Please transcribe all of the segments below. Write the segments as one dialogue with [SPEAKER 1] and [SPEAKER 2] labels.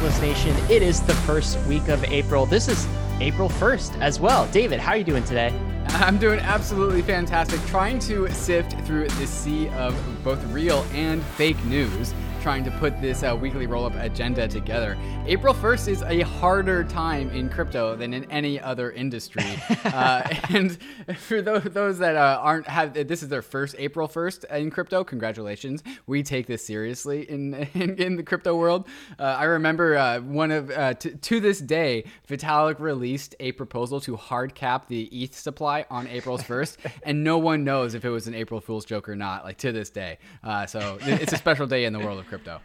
[SPEAKER 1] Nation. It is the first week of April. This is April 1st as well. David, how are you doing today?
[SPEAKER 2] I'm doing absolutely fantastic, trying to sift through the sea of both real and fake news trying to put this uh, weekly roll up agenda together. April 1st is a harder time in crypto than in any other industry. uh, and for those, those that uh, aren't have this is their first April 1st in crypto, congratulations. We take this seriously in in, in the crypto world. Uh, I remember uh, one of uh, t- to this day, Vitalik released a proposal to hard cap the ETH supply on April's 1st, and no one knows if it was an April Fool's joke or not. Like to this day, so it's a special day in the world of crypto.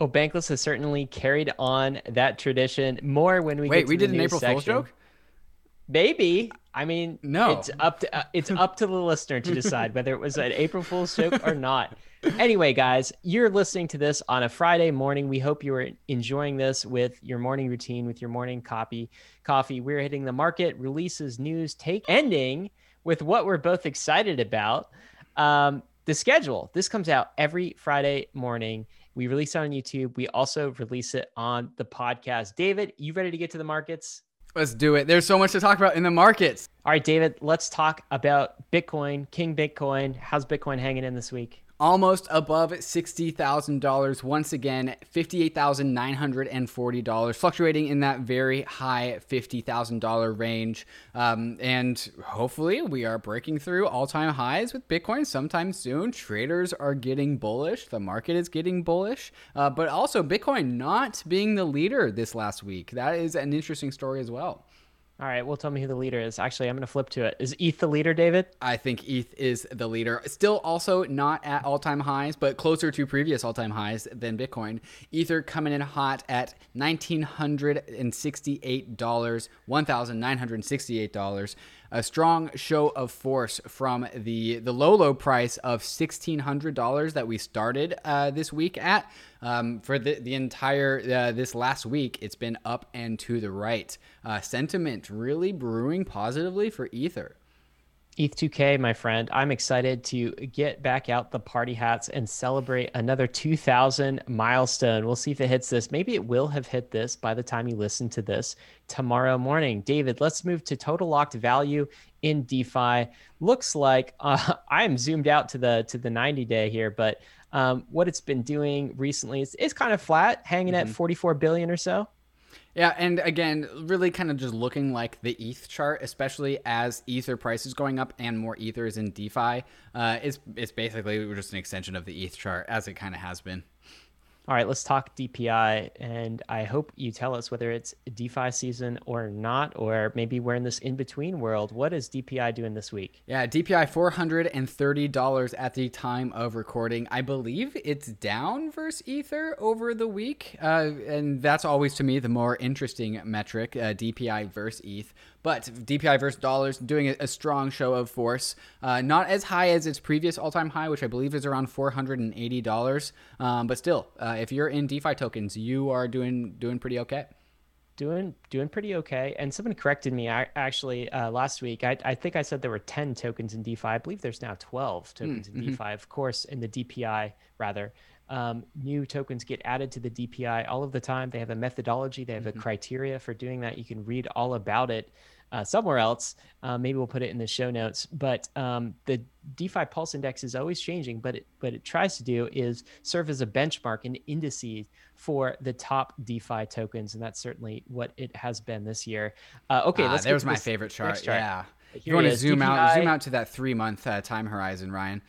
[SPEAKER 1] Oh, Bankless has certainly carried on that tradition more when we
[SPEAKER 2] wait.
[SPEAKER 1] we
[SPEAKER 2] did an April
[SPEAKER 1] section.
[SPEAKER 2] Fool's joke.
[SPEAKER 1] Maybe. I mean,
[SPEAKER 2] no.
[SPEAKER 1] It's up to uh, it's up to the listener to decide whether it was an April Fool's joke or not. Anyway, guys, you're listening to this on a Friday morning. We hope you are enjoying this with your morning routine, with your morning copy coffee. We're hitting the market releases, news, take ending with what we're both excited about. Um, the schedule. This comes out every Friday morning. We release it on YouTube. We also release it on the podcast. David, you ready to get to the markets?
[SPEAKER 2] Let's do it. There's so much to talk about in the markets.
[SPEAKER 1] All right, David, let's talk about Bitcoin, King Bitcoin. How's Bitcoin hanging in this week?
[SPEAKER 2] Almost above $60,000 once again, $58,940, fluctuating in that very high $50,000 range. Um, and hopefully, we are breaking through all time highs with Bitcoin sometime soon. Traders are getting bullish, the market is getting bullish, uh, but also Bitcoin not being the leader this last week. That is an interesting story as well.
[SPEAKER 1] All right, well, tell me who the leader is. Actually, I'm going to flip to it. Is ETH the leader, David?
[SPEAKER 2] I think ETH is the leader. Still, also not at all time highs, but closer to previous all time highs than Bitcoin. Ether coming in hot at $1,968, $1,968 a strong show of force from the the low low price of sixteen hundred dollars that we started uh, this week at. Um, for the the entire uh, this last week, it's been up and to the right. Uh, sentiment really brewing positively for Ether.
[SPEAKER 1] ETH2K, my friend, I'm excited to get back out the party hats and celebrate another 2000 milestone. We'll see if it hits this. Maybe it will have hit this by the time you listen to this tomorrow morning. David, let's move to total locked value in DeFi. Looks like uh, I'm zoomed out to the to the 90 day here, but um, what it's been doing recently is it's kind of flat, hanging mm-hmm. at 44 billion or so.
[SPEAKER 2] Yeah, and again, really kind of just looking like the ETH chart, especially as Ether price is going up and more Ethers in DeFi. Uh, it's basically just an extension of the ETH chart as it kind of has been.
[SPEAKER 1] All right, let's talk DPI. And I hope you tell us whether it's DeFi season or not, or maybe we're in this in between world. What is DPI doing this week?
[SPEAKER 2] Yeah, DPI $430 at the time of recording. I believe it's down versus Ether over the week. Uh, and that's always, to me, the more interesting metric uh, DPI versus ETH. But DPI versus dollars doing a, strong show of force. Uh, not as high as its previous all time high, which I believe is around $480. Um, but still, uh, if you're in DeFi tokens, you are doing doing pretty okay
[SPEAKER 1] doing doing pretty okay. And someone corrected me actually uh, last week. I, I think I said there were ten tokens in DeFi. I believe there's now twelve tokens mm, in DeFi. Of course, in the DPI rather, um, new tokens get added to the DPI all of the time. They have a methodology. They have mm-hmm. a criteria for doing that. You can read all about it uh, somewhere else. Uh, maybe we'll put it in the show notes. But um, the DeFi Pulse Index is always changing. But it, what it tries to do is serve as a benchmark and indices for the top DeFi tokens, and that's certainly what it has been this year. Uh, okay,
[SPEAKER 2] ah,
[SPEAKER 1] let's.
[SPEAKER 2] There's my favorite chart. chart. Yeah. Here you want to zoom DPI, out? Zoom out to that three month uh, time horizon, Ryan.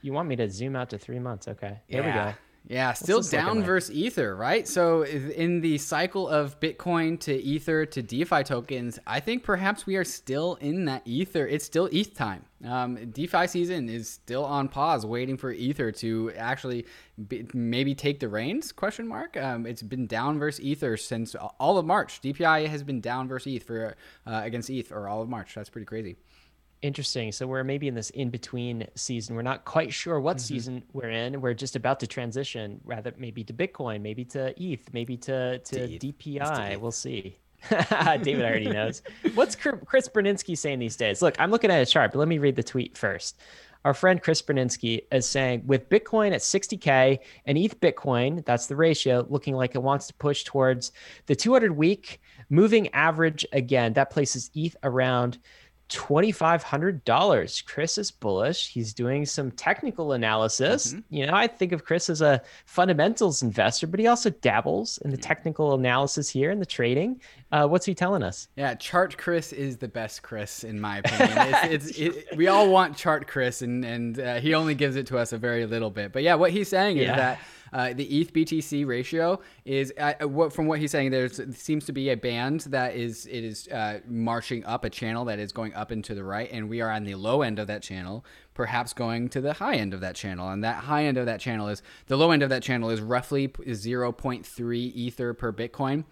[SPEAKER 1] You want me to zoom out to three months? Okay. There yeah. we go.
[SPEAKER 2] Yeah, still down versus Ether, right? So in the cycle of Bitcoin to Ether to DeFi tokens, I think perhaps we are still in that Ether. It's still ETH time. Um, DeFi season is still on pause, waiting for Ether to actually be, maybe take the reins? Question mark. Um, it's been down versus Ether since all of March. DPI has been down versus ETH for uh, against ETH or all of March. That's pretty crazy.
[SPEAKER 1] Interesting. So we're maybe in this in between season. We're not quite sure what mm-hmm. season we're in. We're just about to transition, rather maybe to Bitcoin, maybe to ETH, maybe to to, to DPI. To we'll see. David already knows. What's Chris Burniske saying these days? Look, I'm looking at a chart, but let me read the tweet first. our friend Chris Burniske is saying with Bitcoin at 60K and ETH Bitcoin, that's the ratio, looking like it wants to push towards the 200 week moving average again. That places ETH around $2,500. Chris is bullish. He's doing some technical analysis. Mm-hmm. You know, I think of Chris as a fundamentals investor, but he also dabbles in the technical analysis here and the trading. Uh, what's he telling us?
[SPEAKER 2] Yeah, Chart Chris is the best Chris, in my opinion. it's, it's, it, we all want Chart Chris, and, and uh, he only gives it to us a very little bit. But yeah, what he's saying yeah. is that uh, the ETH BTC ratio is uh, what from what he's saying. There seems to be a band that is it is uh, marching up a channel that is going up into the right, and we are on the low end of that channel, perhaps going to the high end of that channel. And that high end of that channel is the low end of that channel is roughly 0.3 ether per Bitcoin.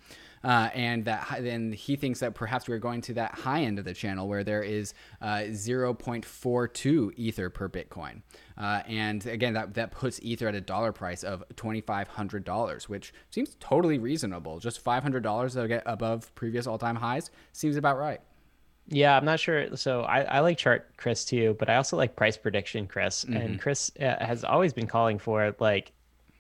[SPEAKER 2] Uh, and that then he thinks that perhaps we're going to that high end of the channel where there is uh, 0.42 ether per Bitcoin. Uh, and again, that, that puts Ether at a dollar price of $2,500, which seems totally reasonable. Just $500 to get above previous all time highs seems about right.
[SPEAKER 1] Yeah, I'm not sure. So I, I like chart Chris too, but I also like price prediction Chris. Mm-hmm. And Chris uh, has always been calling for like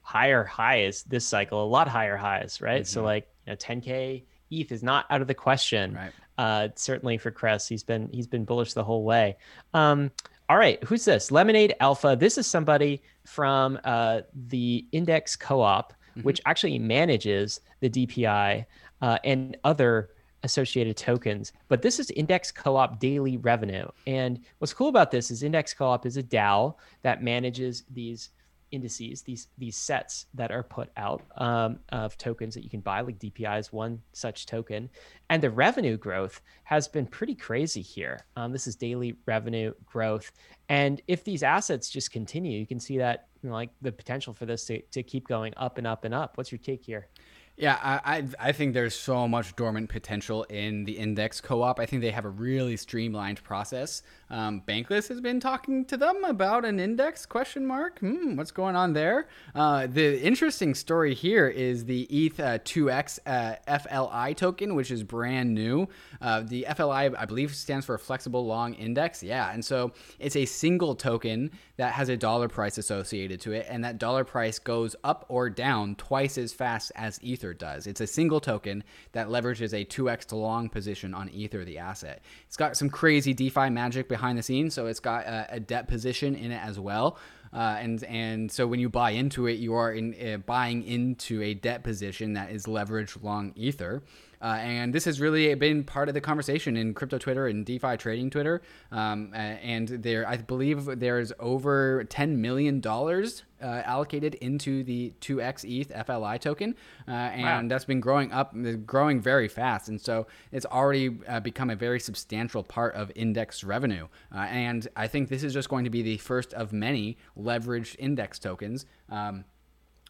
[SPEAKER 1] higher highs this cycle, a lot higher highs, right? Mm-hmm. So like you know, 10k ETH is not out of the question. Right. Uh, certainly for Chris, he's been he's been bullish the whole way. Um, all right, who's this? Lemonade Alpha. This is somebody from uh, the Index Co-op, mm-hmm. which actually manages the DPI uh, and other associated tokens. But this is Index Co-op daily revenue. And what's cool about this is Index Co-op is a DAO that manages these indices, these these sets that are put out um, of tokens that you can buy, like DPI is one such token, and the revenue growth has been pretty crazy here. Um, this is daily revenue growth, and if these assets just continue, you can see that you know, like the potential for this to, to keep going up and up and up. What's your take here?
[SPEAKER 2] Yeah, I, I think there's so much dormant potential in the index co-op. I think they have a really streamlined process. Um, Bankless has been talking to them about an index question mark. Hmm, what's going on there? Uh, the interesting story here is the ETH uh, 2x uh, FLI token, which is brand new. Uh, the FLI, I believe, stands for flexible long index. Yeah, and so it's a single token that has a dollar price associated to it, and that dollar price goes up or down twice as fast as Ether does. It's a single token that leverages a 2x to long position on Ether, the asset. It's got some crazy DeFi magic behind the scenes, so it's got a, a debt position in it as well. Uh, and and so when you buy into it, you are in, uh, buying into a debt position that is leveraged long Ether. Uh, and this has really been part of the conversation in crypto Twitter and DeFi trading Twitter. Um, and there, I believe there's over $10 million uh, allocated into the 2x ETH FLI token. Uh, and wow. that's been growing up, growing very fast. And so it's already uh, become a very substantial part of index revenue. Uh, and I think this is just going to be the first of many leveraged index tokens. Um,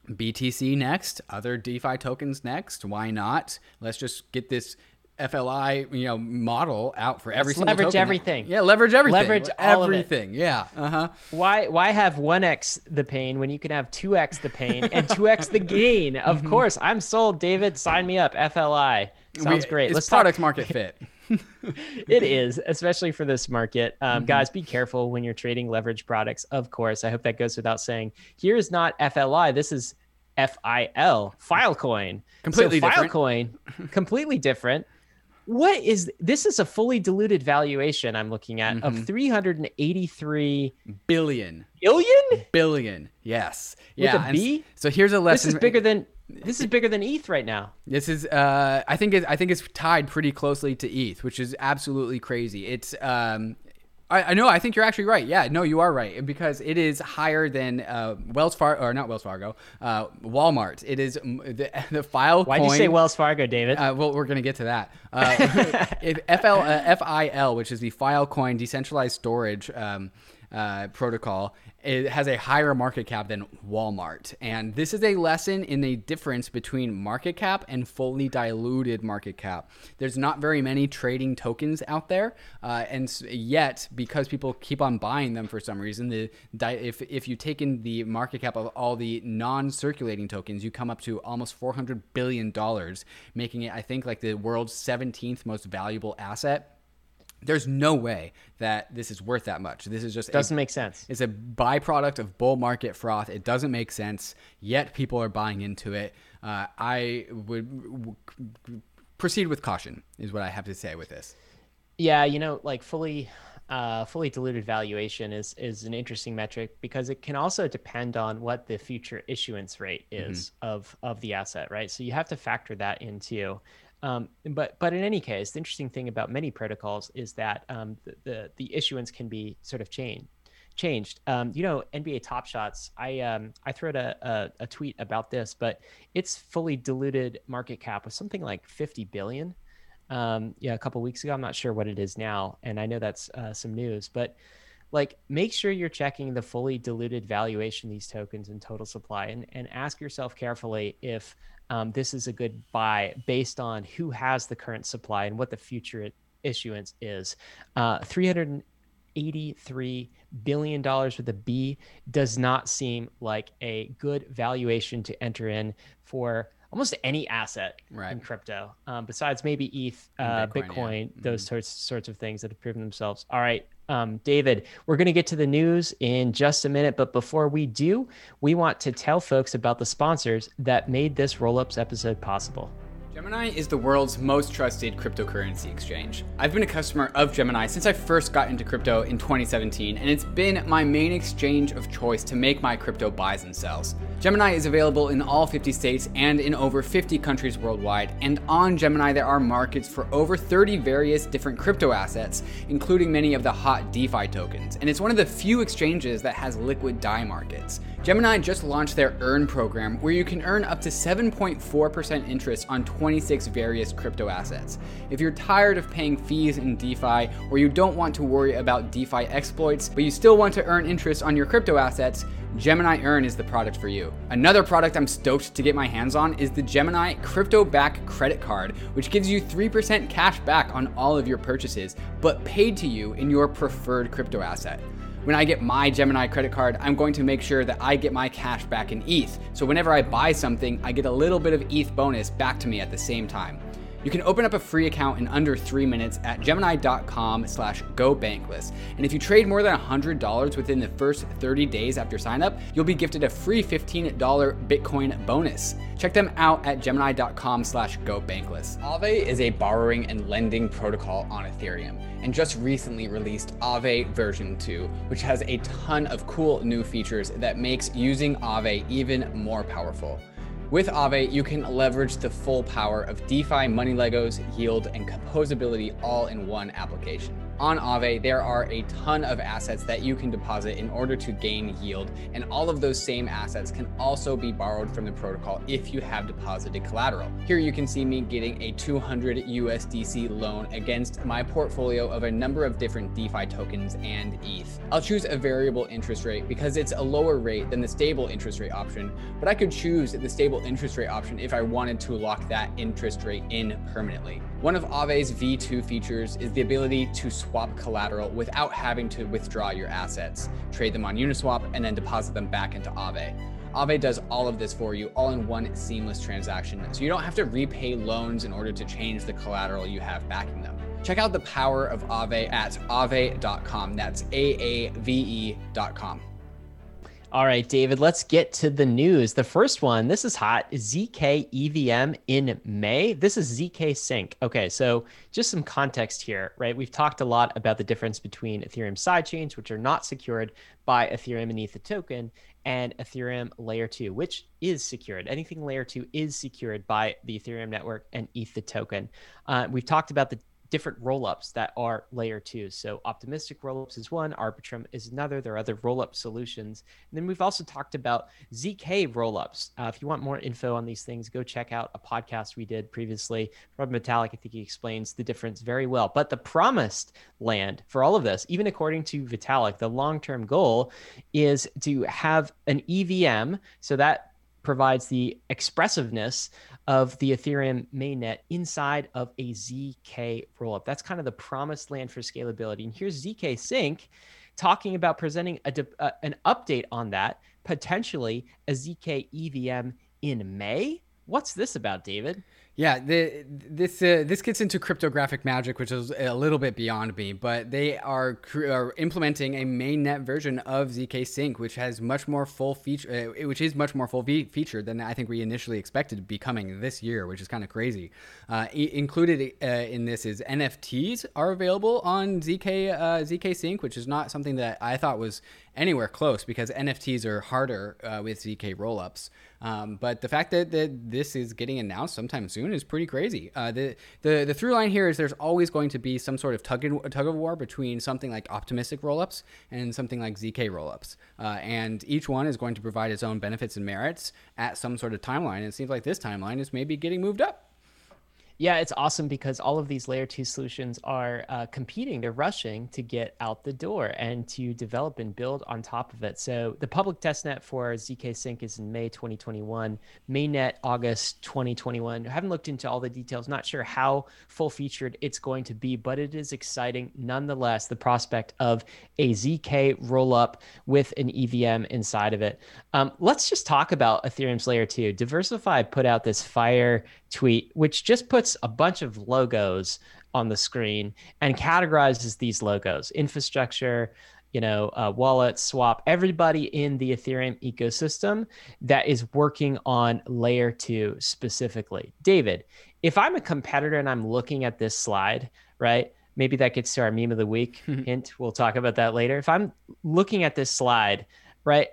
[SPEAKER 2] BTC next, other DeFi tokens next. Why not? Let's just get this FLI, you know, model out for every Let's single
[SPEAKER 1] leverage
[SPEAKER 2] token.
[SPEAKER 1] everything.
[SPEAKER 2] Yeah, leverage everything.
[SPEAKER 1] Leverage all
[SPEAKER 2] everything. Yeah. Uh huh.
[SPEAKER 1] Why why have one x the pain when you can have two x the pain and two x the gain? Of mm-hmm. course, I'm sold. David, sign me up. FLI sounds we, great.
[SPEAKER 2] It's Let's product talk- market fit.
[SPEAKER 1] it is, especially for this market. Um, mm-hmm. Guys, be careful when you're trading leverage products. Of course, I hope that goes without saying. Here is not FLI. This is FIL, Filecoin.
[SPEAKER 2] Completely
[SPEAKER 1] so
[SPEAKER 2] different.
[SPEAKER 1] Filecoin, completely different. What is this? Is a fully diluted valuation I'm looking at mm-hmm. of 383
[SPEAKER 2] billion.
[SPEAKER 1] Billion?
[SPEAKER 2] Billion. Yes.
[SPEAKER 1] With yeah. A B?
[SPEAKER 2] So here's a lesson.
[SPEAKER 1] This is bigger than this is bigger than ETH right now.
[SPEAKER 2] This is, uh, I think, it, I think it's tied pretty closely to ETH, which is absolutely crazy. It's, um, I, I know. I think you're actually right. Yeah, no, you are right because it is higher than uh, Wells Fargo or not Wells Fargo, uh, Walmart. It is the, the file.
[SPEAKER 1] Why did you say Wells Fargo, David?
[SPEAKER 2] Uh, well, we're gonna get to that. Uh, FL uh, FIL, which is the Filecoin decentralized storage. Um, uh, protocol it has a higher market cap than Walmart. And this is a lesson in the difference between market cap and fully diluted market cap. There's not very many trading tokens out there. Uh, and yet, because people keep on buying them for some reason, the if, if you take in the market cap of all the non circulating tokens, you come up to almost $400 billion, making it, I think, like the world's 17th most valuable asset there's no way that this is worth that much. This is just
[SPEAKER 1] doesn't a, make sense.
[SPEAKER 2] It's a byproduct of bull market froth. It doesn't make sense. Yet people are buying into it. Uh, I would w- proceed with caution. Is what I have to say with this.
[SPEAKER 1] Yeah, you know, like fully uh, fully diluted valuation is is an interesting metric because it can also depend on what the future issuance rate is mm-hmm. of of the asset, right? So you have to factor that into. Um, but but in any case, the interesting thing about many protocols is that um, the, the, the issuance can be sort of changed. Changed. Um, you know, NBA Top Shots. I um, I threw a, a, a tweet about this, but its fully diluted market cap was something like 50 billion um, yeah, a couple weeks ago. I'm not sure what it is now, and I know that's uh, some news, but like make sure you're checking the fully diluted valuation of these tokens and total supply, and and ask yourself carefully if um, this is a good buy based on who has the current supply and what the future issuance is. Uh, 383 billion dollars with a B does not seem like a good valuation to enter in for almost any asset right. in crypto, um, besides maybe ETH, uh, Bitcoin, Bitcoin yeah. those mm-hmm. sorts sorts of things that have proven themselves. All right, um, David, we're going to get to the news in just a minute, but before we do, we want to tell folks about the sponsors that made this Rollups episode possible.
[SPEAKER 2] Gemini is the world's most trusted cryptocurrency exchange. I've been a customer of Gemini since I first got into crypto in 2017, and it's been my main exchange of choice to make my crypto buys and sells. Gemini is available in all 50 states and in over 50 countries worldwide, and on Gemini there are markets for over 30 various different crypto assets, including many of the hot DeFi tokens, and it's one of the few exchanges that has liquid DAI markets. Gemini just launched their Earn program where you can earn up to 7.4% interest on 26 various crypto assets. If you're tired of paying fees in DeFi or you don't want to worry about DeFi exploits, but you still want to earn interest on your crypto assets, Gemini Earn is the product for you. Another product I'm stoked to get my hands on is the Gemini Crypto Back Credit Card, which gives you 3% cash back on all of your purchases, but paid to you in your preferred crypto asset. When I get my Gemini credit card, I'm going to make sure that I get my cash back in ETH. So whenever I buy something, I get a little bit of ETH bonus back to me at the same time. You can open up a free account in under three minutes at gemini.com slash go gobankless. And if you trade more than $100 within the first 30 days after signup, you'll be gifted a free $15 Bitcoin bonus. Check them out at gemini.com slash go gobankless. Aave is a borrowing and lending protocol on Ethereum and just recently released Aave version 2, which has a ton of cool new features that makes using Aave even more powerful. With Aave, you can leverage the full power of DeFi, money Legos, yield, and composability all in one application. On Aave, there are a ton of assets that you can deposit in order to gain yield, and all of those same assets can also be borrowed from the protocol if you have deposited collateral. Here you can see me getting a 200 USDC loan against my portfolio of a number of different DeFi tokens and ETH. I'll choose a variable interest rate because it's a lower rate than the stable interest rate option, but I could choose the stable interest rate option if I wanted to lock that interest rate in permanently. One of Aave's V2 features is the ability to swap collateral without having to withdraw your assets, trade them on Uniswap, and then deposit them back into Aave. Aave does all of this for you all in one seamless transaction, so you don't have to repay loans in order to change the collateral you have backing them. Check out the power of Aave at aave.com. That's A A V E.com.
[SPEAKER 1] All right, David, let's get to the news. The first one, this is hot ZK EVM in May. This is ZK Sync. Okay, so just some context here, right? We've talked a lot about the difference between Ethereum sidechains, which are not secured by Ethereum and ETH token, and Ethereum layer two, which is secured. Anything layer two is secured by the Ethereum network and ETH token. Uh, we've talked about the different rollups that are layer two. So optimistic rollups is one, Arbitrum is another. There are other rollup solutions. And then we've also talked about ZK rollups. Uh, if you want more info on these things, go check out a podcast we did previously. Rob Vitalik, I think he explains the difference very well. But the promised land for all of this, even according to Vitalik, the long-term goal is to have an EVM. So that provides the expressiveness of the Ethereum mainnet inside of a ZK rollup. That's kind of the promised land for scalability. And here's ZK Sync talking about presenting a, uh, an update on that, potentially a ZK EVM in May. What's this about, David?
[SPEAKER 2] Yeah, the, this uh, this gets into cryptographic magic, which is a little bit beyond me. But they are, are implementing a mainnet version of zk Sync, which has much more full feature, uh, which is much more full fe- featured than I think we initially expected to be coming this year, which is kind of crazy. Uh, included uh, in this is NFTs are available on zk uh, zk Sync, which is not something that I thought was anywhere close because NFTs are harder uh, with zk rollups. Um, but the fact that, that this is getting announced sometime soon is pretty crazy. Uh, the, the the through line here is there's always going to be some sort of tug, in, tug of war between something like optimistic rollups and something like zk rollups, uh, and each one is going to provide its own benefits and merits at some sort of timeline. And it seems like this timeline is maybe getting moved up.
[SPEAKER 1] Yeah, it's awesome because all of these layer two solutions are uh, competing. They're rushing to get out the door and to develop and build on top of it. So the public testnet for ZK Sync is in May 2021, mainnet August 2021. I haven't looked into all the details. Not sure how full featured it's going to be, but it is exciting nonetheless. The prospect of a ZK rollup with an EVM inside of it. Um, let's just talk about Ethereum's layer two. DeversiFi put out this fire tweet, which just puts a bunch of logos on the screen and categorizes these logos infrastructure, you know, uh, wallet, swap, everybody in the Ethereum ecosystem that is working on layer two specifically. David, if I'm a competitor and I'm looking at this slide, right? Maybe that gets to our meme of the week. Hint, we'll talk about that later. If I'm looking at this slide, right?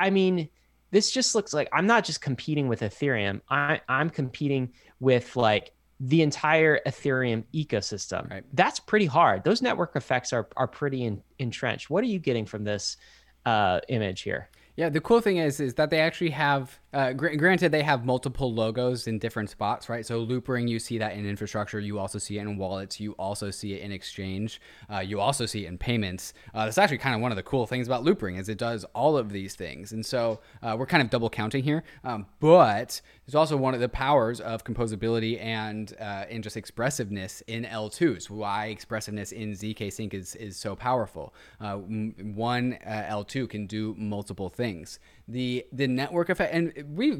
[SPEAKER 1] I mean, this just looks like I'm not just competing with Ethereum. I, I'm competing with like the entire Ethereum ecosystem. Right. That's pretty hard. Those network effects are are pretty in, entrenched. What are you getting from this uh, image here?
[SPEAKER 2] Yeah, the cool thing is is that they actually have uh, gr- granted, they have multiple logos in different spots, right? So Loopring, you see that in infrastructure. You also see it in wallets. You also see it in exchange. Uh, you also see it in payments. Uh, that's actually kind of one of the cool things about Loopring is it does all of these things. And so uh, we're kind of double counting here. Um, but it's also one of the powers of composability and uh, and just expressiveness in L2s. Why expressiveness in zk Sync is, is so powerful. Uh, one L2 can do multiple things the the network effect and we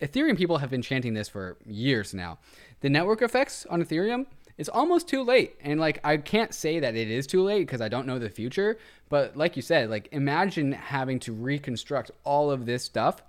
[SPEAKER 2] ethereum people have been chanting this for years now. The network effects on ethereum it's almost too late. And like i can't say that it is too late because i don't know the future. But like you said like imagine having to reconstruct all of this stuff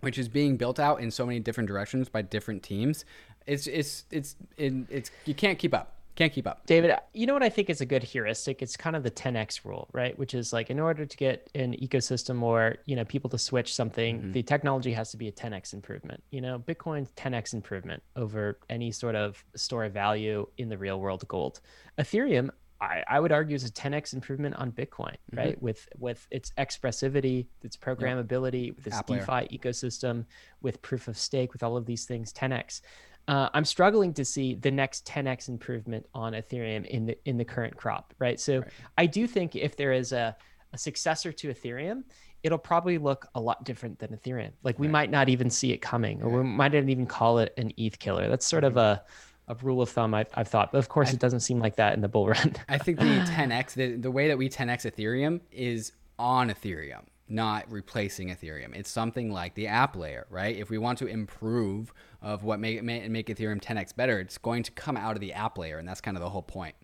[SPEAKER 2] which is being built out in so many different directions by different teams. It's it's it's it's, it's you can't keep up can't keep up.
[SPEAKER 1] David, you know what I think is a good heuristic? It's kind of the 10x rule, right? Which is like in order to get an ecosystem or, you know, people to switch something, mm-hmm. the technology has to be a 10x improvement. You know, Bitcoin's 10x improvement over any sort of store of value in the real world gold. Ethereum, I, I would argue is a 10x improvement on Bitcoin, mm-hmm. right? Mm-hmm. With with its expressivity, its programmability, yep. with its App DeFi layer. ecosystem, with proof of stake, with all of these things, 10x uh, I'm struggling to see the next 10x improvement on Ethereum in the in the current crop, right? So right. I do think if there is a, a successor to Ethereum, it'll probably look a lot different than Ethereum. Like we right. might not even see it coming, or we might not even call it an ETH killer. That's sort of mm-hmm. a a rule of thumb I've, I've thought, but of course I, it doesn't seem like that in the bull run.
[SPEAKER 2] I think the 10x, the, the way that we 10x Ethereum is on Ethereum not replacing Ethereum. It's something like the app layer, right? If we want to improve of what make make Ethereum 10x better, it's going to come out of the app layer, and that's kind of the whole point.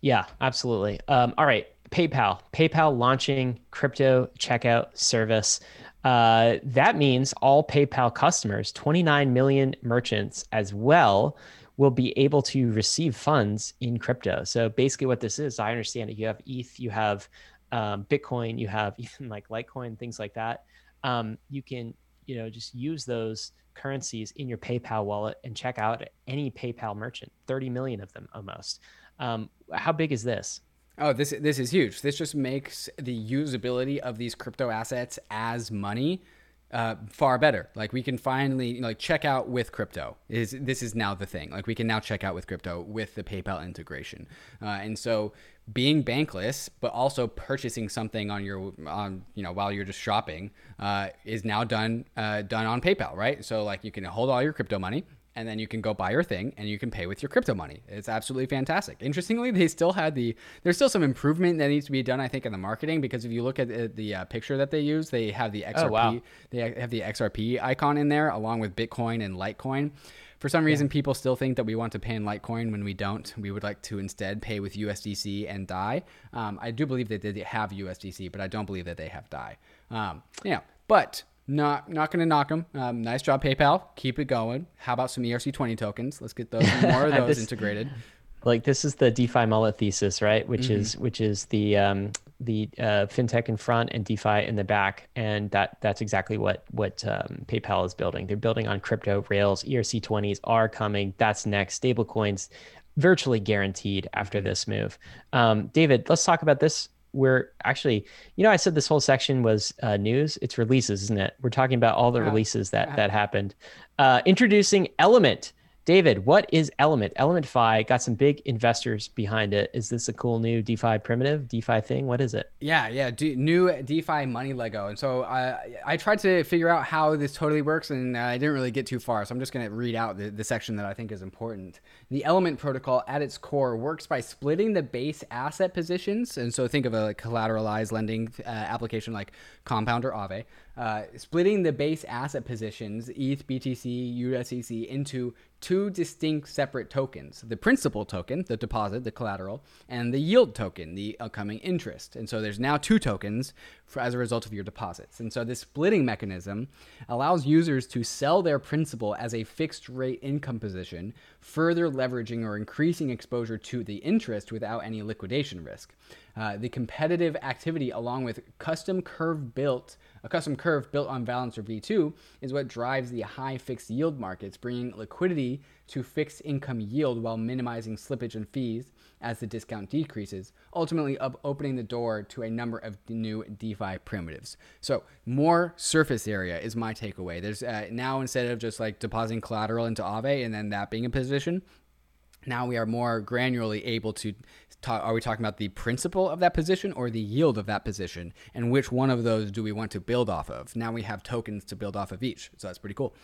[SPEAKER 1] Yeah, absolutely. Um, all right, PayPal. PayPal launching crypto checkout service. Uh, that means all PayPal customers, 29 million merchants as well, will be able to receive funds in crypto. So basically, what this is, I understand it. You have ETH, you have um, Bitcoin, you have even like Litecoin, things like that. Um, you can, you know, just use those currencies in your PayPal wallet and check out any PayPal merchant. Thirty million of them almost. Um, how big is this?
[SPEAKER 2] Oh, this this is huge. This just makes the usability of these crypto assets as money uh, far better. Like we can finally you know, like check out with crypto. Is this is now the thing? Like we can now check out with crypto with the PayPal integration, uh, and so being bankless but also purchasing something on your on you know while you're just shopping uh, is now done uh, done on PayPal, right? So like you can hold all your crypto money and then you can go buy your thing and you can pay with your crypto money. It's absolutely fantastic. Interestingly, they still had the there's still some improvement that needs to be done I think in the marketing because if you look at the, the uh, picture that they use, they have the XRP oh, wow. they have the XRP icon in there along with Bitcoin and Litecoin. For some reason, yeah. people still think that we want to pay in Litecoin when we don't. We would like to instead pay with USDC and DAI. Um, I do believe that they have USDC, but I don't believe that they have DAI. Um, yeah, but not not going to knock them. Um, nice job, PayPal. Keep it going. How about some ERC20 tokens? Let's get those more of those this, integrated.
[SPEAKER 1] Like this is the DeFi mullet thesis, right? Which mm-hmm. is which is the um, the uh, fintech in front and DeFi in the back, and that that's exactly what what um, PayPal is building. They're building on crypto rails. ERC20s are coming. That's next. Stablecoins virtually guaranteed after this move. Um, David, let's talk about this we're actually, you know, I said this whole section was uh, news. It's releases, isn't it? We're talking about all the yeah. releases that that happened. Uh, introducing Element, David, what is Element? Element Fi got some big investors behind it. Is this a cool new DeFi primitive, DeFi thing? What is it?
[SPEAKER 2] Yeah, yeah, D- new DeFi money Lego. And so uh, I tried to figure out how this totally works, and I didn't really get too far. So I'm just going to read out the, the section that I think is important. The Element protocol, at its core, works by splitting the base asset positions. And so think of a collateralized lending uh, application like Compound or Aave uh, splitting the base asset positions, ETH, BTC, USDC, into two distinct separate tokens the principal token, the deposit, the collateral, and the yield token, the upcoming interest. And so there's now two tokens for, as a result of your deposits. And so this splitting mechanism allows users to sell their principal as a fixed rate income position, further leveraging or increasing exposure to the interest without any liquidation risk. Uh, the competitive activity, along with custom curve built, a custom curve built on Balancer V2, is what drives the high fixed yield markets, bringing liquidity to fixed income yield while minimizing slippage and fees as the discount decreases, ultimately up opening the door to a number of new DeFi primitives. So more surface area is my takeaway. There's uh, now instead of just like depositing collateral into Aave and then that being a position, now we are more granularly able to talk, are we talking about the principle of that position or the yield of that position and which one of those do we want to build off of now we have tokens to build off of each so that's pretty cool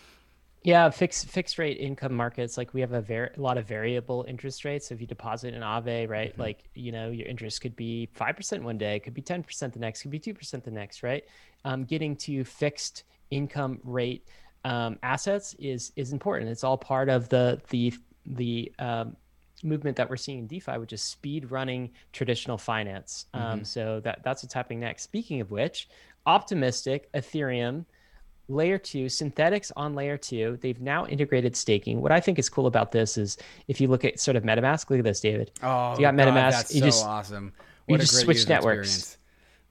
[SPEAKER 1] yeah fixed fixed rate income markets like we have a very a lot of variable interest rates so if you deposit in Aave, right mm-hmm. like you know your interest could be 5% one day could be 10% the next could be 2% the next right um, getting to fixed income rate um, assets is is important it's all part of the the the um, movement that we're seeing in DeFi, which is speed running traditional finance. Um, mm-hmm. Um, so that that's what's happening next. Speaking of which, optimistic Ethereum. Layer two, Synthetix on layer two, they've now integrated staking. What I think is cool about this is if you look at sort of MetaMask, look at this, David.
[SPEAKER 2] Oh, you got God, MetaMask. that's you so just, awesome.
[SPEAKER 1] What you just switch networks. Experience.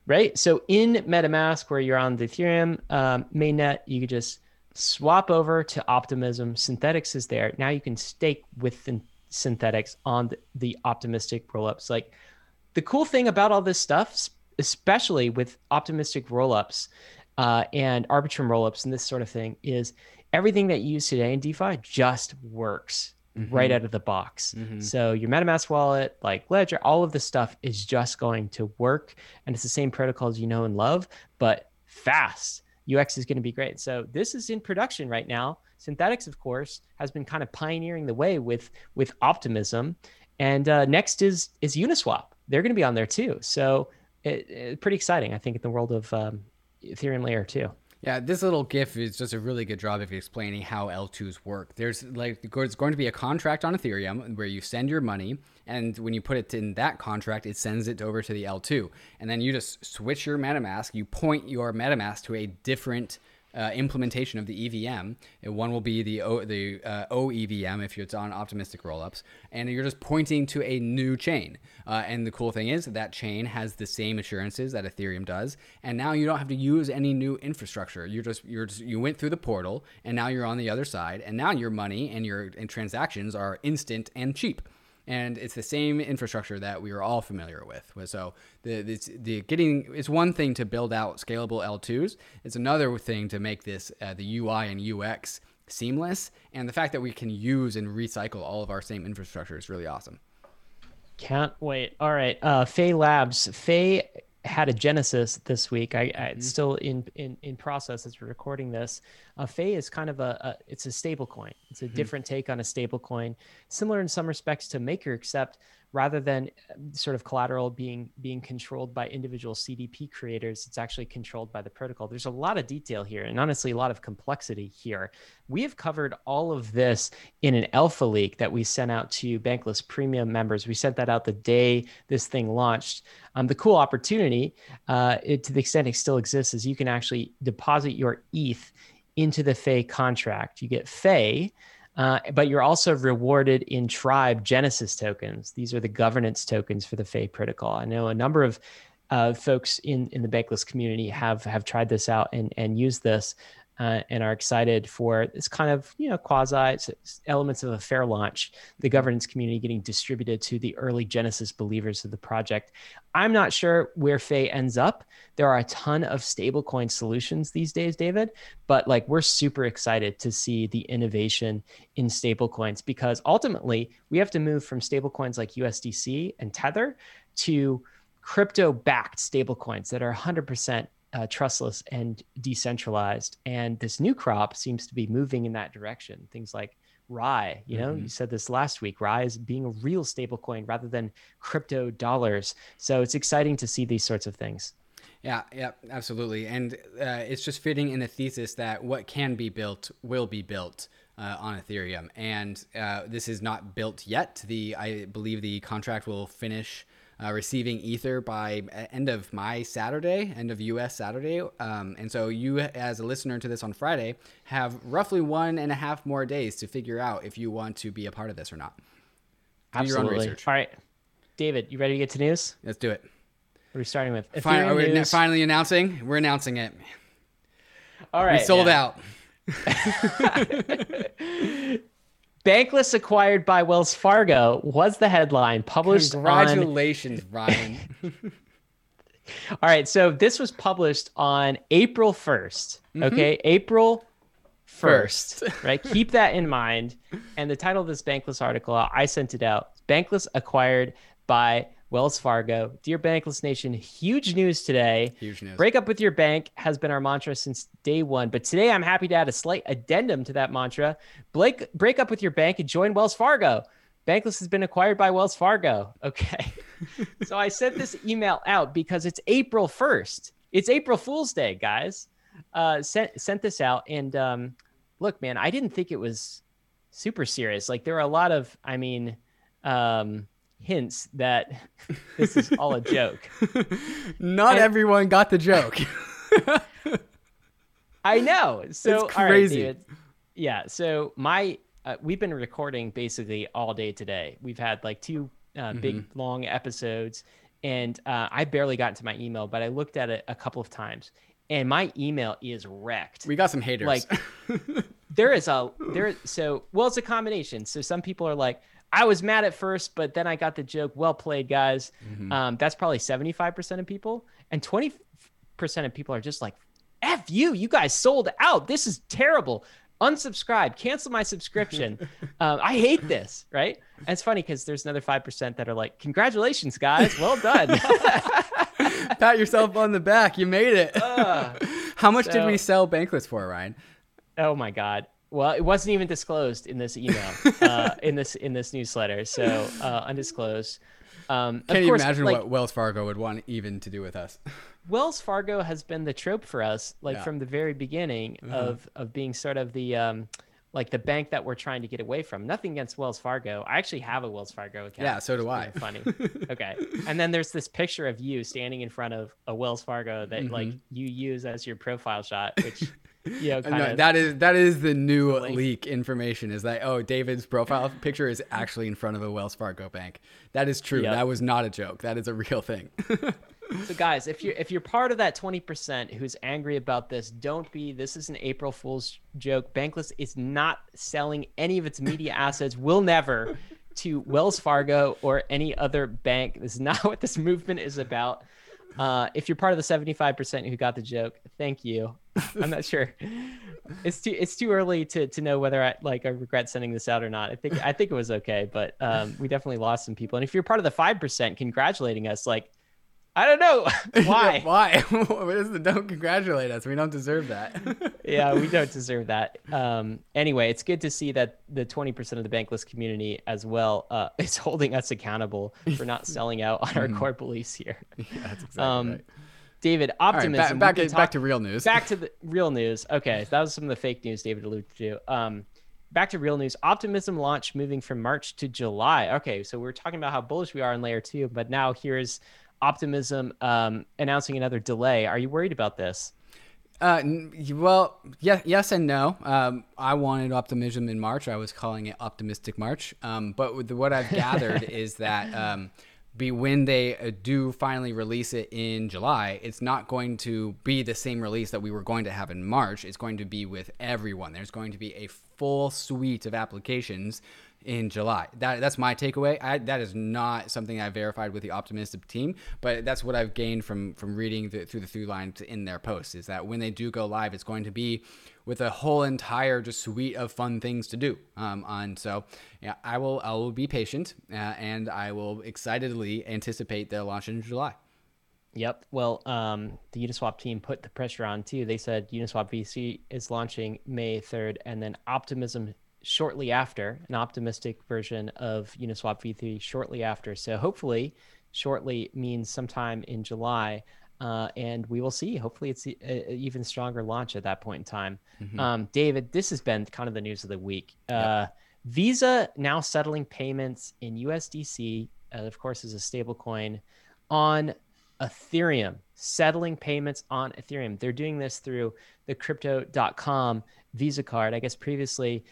[SPEAKER 1] Right. So in MetaMask, where you're on the Ethereum um, mainnet, you could just swap over to Optimism. Synthetix is there. Now you can stake with Synthetix on the, the optimistic rollups. Like the cool thing about all this stuff, especially with optimistic rollups uh, and Arbitrum rollups and this sort of thing, is everything that you use today in DeFi just works mm-hmm. right out of the box. Mm-hmm. So your MetaMask wallet, like Ledger, all of this stuff is just going to work, and it's the same protocols you know and love, but fast. UX is going to be great. So this is in production right now. Synthetix, of course, has been kind of pioneering the way with with optimism, and uh, next is is Uniswap. They're going to be on there too. So it, it, pretty exciting, I think, in the world of um, Ethereum layer two.
[SPEAKER 2] Yeah, this little GIF is just a really good job of explaining how L2s work. There's like there's going to be a contract on Ethereum where you send your money, and when you put it in that contract, it sends it over to the L2, and then you just switch your MetaMask. You point your MetaMask to a different uh, implementation of the EVM. One will be the o, the uh, OEVM if it's on optimistic rollups, and you're just pointing to a new chain. Uh, and the cool thing is that chain has the same assurances that Ethereum does, and now you don't have to use any new infrastructure. You're just you're just, you went through the portal, and now you're on the other side, and now your money and your and transactions are instant and cheap and it's the same infrastructure that we are all familiar with. So the, the, the getting it's one thing to build out scalable L2s. It's another thing to make this uh, the UI and UX seamless, and the fact that we can use and recycle all of our same infrastructure is really awesome.
[SPEAKER 1] Can't wait. All right, uh, Fei Labs. Fei had a genesis this week. I, I mm-hmm. it's still in, in in process as we're recording this. Uh, Fei is kind of a, a it's a stable coin. It's a mm-hmm. different take on a stable coin, similar in some respects to Maker, except rather than um, sort of collateral being being controlled by individual CDP creators, it's actually controlled by the protocol. There's a lot of detail here, and honestly, a lot of complexity here. We have covered all of this in an alpha leak that we sent out to Bankless Premium members. We sent that out the day this thing launched. Um, the cool opportunity, uh, it, to the extent it still exists, is you can actually deposit your ETH into the Fei contract. You get Fei. Uh, but you're also rewarded in Tribe Genesis tokens. These are the governance tokens for the Fei protocol. I know a number of uh, folks in, in the Bankless community have have tried this out and and used this uh, and are excited for this kind of you know quasi elements of a fair launch the governance community getting distributed to the early genesis believers of the project. I'm not sure where Fei ends up. There are a ton of stablecoin solutions these days david but like we're super excited to see the innovation in stablecoins because ultimately we have to move from stablecoins like usdc and tether to crypto backed stablecoins that are 100% uh, trustless and decentralized. And this new crop seems to be moving in that direction. Things like RAI, you know, mm-hmm. you said this last week. RAI is being a real stable coin rather than crypto dollars. So it's exciting to see these sorts of things.
[SPEAKER 2] Yeah, yeah, absolutely. And uh, it's just fitting in the thesis that what can be built will be built. Uh, on Ethereum, and uh, this is not built yet. The I believe the contract will finish uh, receiving Ether by end of my Saturday, end of US Saturday. Um, and so you, as a listener to this on Friday, have roughly one and a half more days to figure out if you want to be a part of this or not.
[SPEAKER 1] Do Absolutely. All right, David, you ready to get to news?
[SPEAKER 2] Let's do it.
[SPEAKER 1] What are we starting with?
[SPEAKER 2] Fin- are we news. finally announcing? We're announcing it.
[SPEAKER 1] All right.
[SPEAKER 2] We sold yeah. out.
[SPEAKER 1] Bankless acquired by Wells Fargo was the headline published.
[SPEAKER 2] Congratulations, on... Ryan.
[SPEAKER 1] All right, so this was published on April 1st. Mm-hmm. Okay, April 1st, right? Keep that in mind. And the title of this Bankless article, I sent it out. Bankless acquired by Wells Fargo. Dear Bankless Nation, huge news today.
[SPEAKER 2] Huge news.
[SPEAKER 1] Break up with your bank has been our mantra since day one. But today I'm happy to add a slight addendum to that mantra. Blake, break up with your bank and join Wells Fargo. Bankless has been acquired by Wells Fargo. Okay. so I sent this email out because it's April 1st. It's April Fool's Day, guys. Uh, sent sent this out. And um, look, man, I didn't think it was super serious. Like there were a lot of, I mean, um, hints that this is all a joke.
[SPEAKER 2] Not and, everyone got the joke.
[SPEAKER 1] I know. So it's crazy. Yeah. So my uh, we've been recording basically all day today. We've had like two uh, mm-hmm. big long episodes, and uh, I barely got into my email, but I looked at it a couple of times, and my email is wrecked.
[SPEAKER 2] We got some haters.
[SPEAKER 1] Like there is a there. So well, it's a combination. So some people are like, I was mad at first, but then I got the joke. Well played, guys. Mm-hmm. Um, that's probably 75% of people. And 20% of people are just like, F you, you guys sold out. This is terrible. Unsubscribe, cancel my subscription. um, I hate this, right? And it's funny because there's another 5% that are like, congratulations, guys. Well done.
[SPEAKER 2] Pat yourself on the back. You made it. Uh, How much so, did we sell Bankless for, Ryan?
[SPEAKER 1] Oh my God. Well, it wasn't even disclosed in this email, uh, in this in this newsletter, so uh, undisclosed.
[SPEAKER 2] Um, Can you imagine like, what Wells Fargo would want even to do with us?
[SPEAKER 1] Wells Fargo has been the trope for us, like yeah. from the very beginning uh-huh. of of being sort of the um, like the bank that we're trying to get away from. Nothing against Wells Fargo. I actually have a Wells Fargo account.
[SPEAKER 2] Yeah, so do I.
[SPEAKER 1] Funny. okay. And then there's this picture of you standing in front of a Wells Fargo that mm-hmm. like you use as your profile shot, which you know,
[SPEAKER 2] no, that is that is the new link. leak information is that oh David's profile picture is actually in front of a Wells Fargo bank. That is true. Yep. That was not a joke. That is a real thing.
[SPEAKER 1] so guys, if you're if you're part of that 20% who's angry about this, don't be. This is an April Fool's joke. Bankless is not selling any of its media assets. Will never to Wells Fargo or any other bank. This is not what this movement is about. Uh, if you're part of the 75% who got the joke, thank you. I'm not sure. It's too it's too early to to know whether I like I regret sending this out or not. I think I think it was okay, but um, we definitely lost some people. And if you're part of the five percent congratulating us, like I don't know why.
[SPEAKER 2] why? what is the don't congratulate us? We don't deserve that.
[SPEAKER 1] yeah, we don't deserve that. Um, anyway, it's good to see that the 20% of the bankless community as well uh, is holding us accountable for not selling out on our mm-hmm. core beliefs here.
[SPEAKER 2] Yeah, that's exactly um, right.
[SPEAKER 1] David, optimism.
[SPEAKER 2] Right, back, back, talk, back, to real news.
[SPEAKER 1] Back to the real news. Okay, that was some of the fake news David alluded to. Um, back to real news. Optimism launch moving from March to July. Okay, so we are talking about how bullish we are in layer two, but now here's Optimism um, announcing another delay. Are you worried about this?
[SPEAKER 2] Uh, well, yeah, yes and no. Um, I wanted optimism in March. I was calling it optimistic March. Um, but the, what I've gathered is that um, be when they uh, do finally release it in July, it's not going to be the same release that we were going to have in March. It's going to be with everyone. There's going to be a full suite of applications in July. That that's my takeaway. I, that is not something I verified with the optimistic team, but that's what I've gained from from reading the, through the through lines in their posts. Is that when they do go live, it's going to be with a whole entire just suite of fun things to do. Um, so yeah, I will I will be patient uh, and I will excitedly anticipate their launch in July.
[SPEAKER 1] Yep. Well, um, the Uniswap team put the pressure on too. They said Uniswap v3 is launching May 3rd, and then Optimism shortly after, an optimistic version of Uniswap v3 shortly after. So hopefully, shortly means sometime in July. Uh, and we will see. Hopefully, it's an even stronger launch at that point in time. Mm-hmm. Um, David, this has been kind of the news of the week. Uh. Visa now settling payments in USDC, uh, of course, is a stablecoin on Ethereum, settling payments on Ethereum. They're doing this through the crypto.com Visa card. I guess previously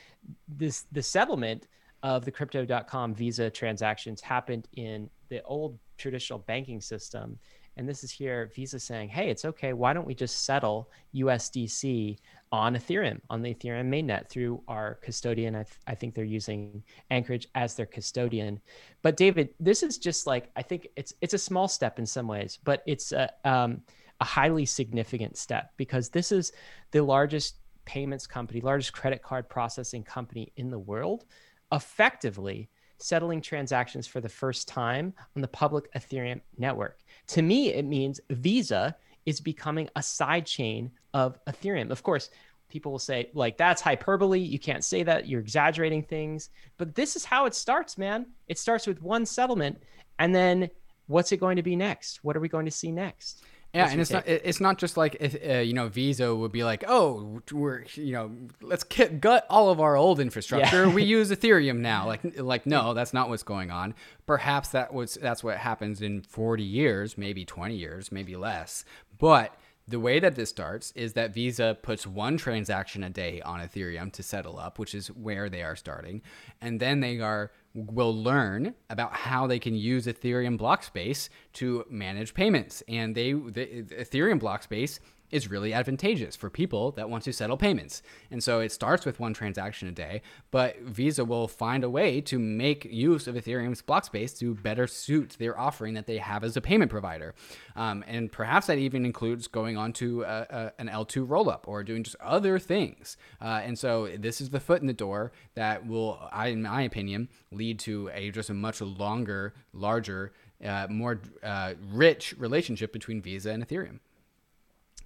[SPEAKER 1] this the settlement of the crypto.com Visa transactions happened in the old traditional banking system. And this is here Visa saying, hey, it's okay. Why don't we just settle USDC on Ethereum, on the Ethereum mainnet through our custodian? I, th- I think they're using Anchorage as their custodian. But David, this is just like, I think it's it's a small step in some ways, but it's a, um, a highly significant step because this is the largest payments company, largest credit card processing company in the world, effectively settling transactions for the first time on the public Ethereum network. To me, it means Visa is becoming a sidechain of Ethereum. Of course, people will say, like, that's hyperbole. You can't say that. You're exaggerating things. But this is how it starts, man. It starts with one settlement. And then what's it going to be next? What are we going to see next?
[SPEAKER 2] Yeah, and it's take? not it's not just like if, uh, you know Visa would be like, oh, we're you know let's gut all of our old infrastructure. Yeah. we use Ethereum now. Like like no, that's not what's going on. Perhaps that was that's what happens in 40 years, maybe 20 years, maybe less. But the way that this starts is that Visa puts one transaction a day on Ethereum to settle up, which is where they are starting, and then they are will learn about how they can use Ethereum block space to manage payments. And they the Ethereum block space is really advantageous for people that want to settle payments. And so it starts with one transaction a day, but Visa will find a way to make use of Ethereum's block space to better suit their offering that they have as a payment provider. Um, and perhaps that even includes going on to a, a, an L2 rollup or doing just other things. Uh, and so this is the foot in the door that will, in my opinion, lead to a just a much longer, larger, uh, more uh, rich relationship between Visa and Ethereum.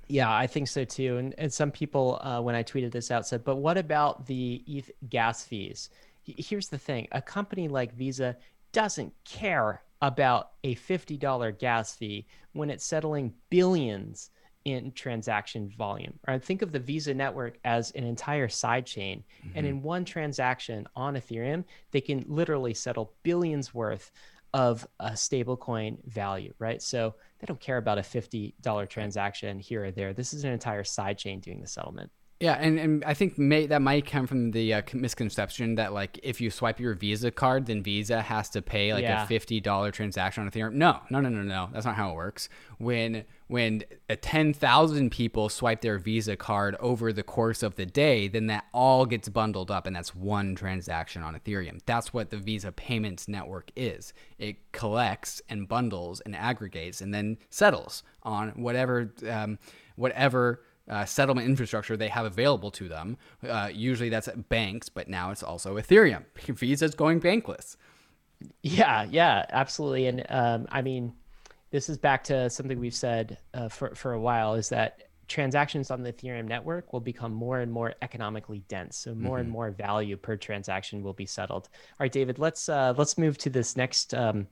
[SPEAKER 1] Yeah, I think so too. And and some people, uh, when I tweeted this out, said, "But what about the ETH gas fees?" Here's the thing: a company like Visa doesn't care about a fifty dollar gas fee when it's settling billions in transaction volume. Right? Think of the Visa network as an entire sidechain, mm-hmm. and in one transaction on Ethereum, they can literally settle billions worth of a stablecoin value, right? So they don't care about a $50 transaction here or there. This is an entire side chain doing the settlement.
[SPEAKER 2] Yeah, and, and I think may, that might come from the uh, misconception that like if you swipe your Visa card, then Visa has to pay like yeah. a fifty dollar transaction on Ethereum. No, no, no, no, no. That's not how it works. When when ten thousand people swipe their Visa card over the course of the day, then that all gets bundled up, and that's one transaction on Ethereum. That's what the Visa payments network is. It collects and bundles and aggregates, and then settles on whatever um, whatever uh, settlement infrastructure they have available to them. Uh, usually that's banks, but now it's also Ethereum. Visa's going bankless.
[SPEAKER 1] Yeah, yeah, absolutely. And um, I mean, this is back to something we've said uh, for for a while is that transactions on the Ethereum network will become more and more economically dense. So more mm-hmm. and more value per transaction will be settled. All right, David, let's uh, let's move to this next um,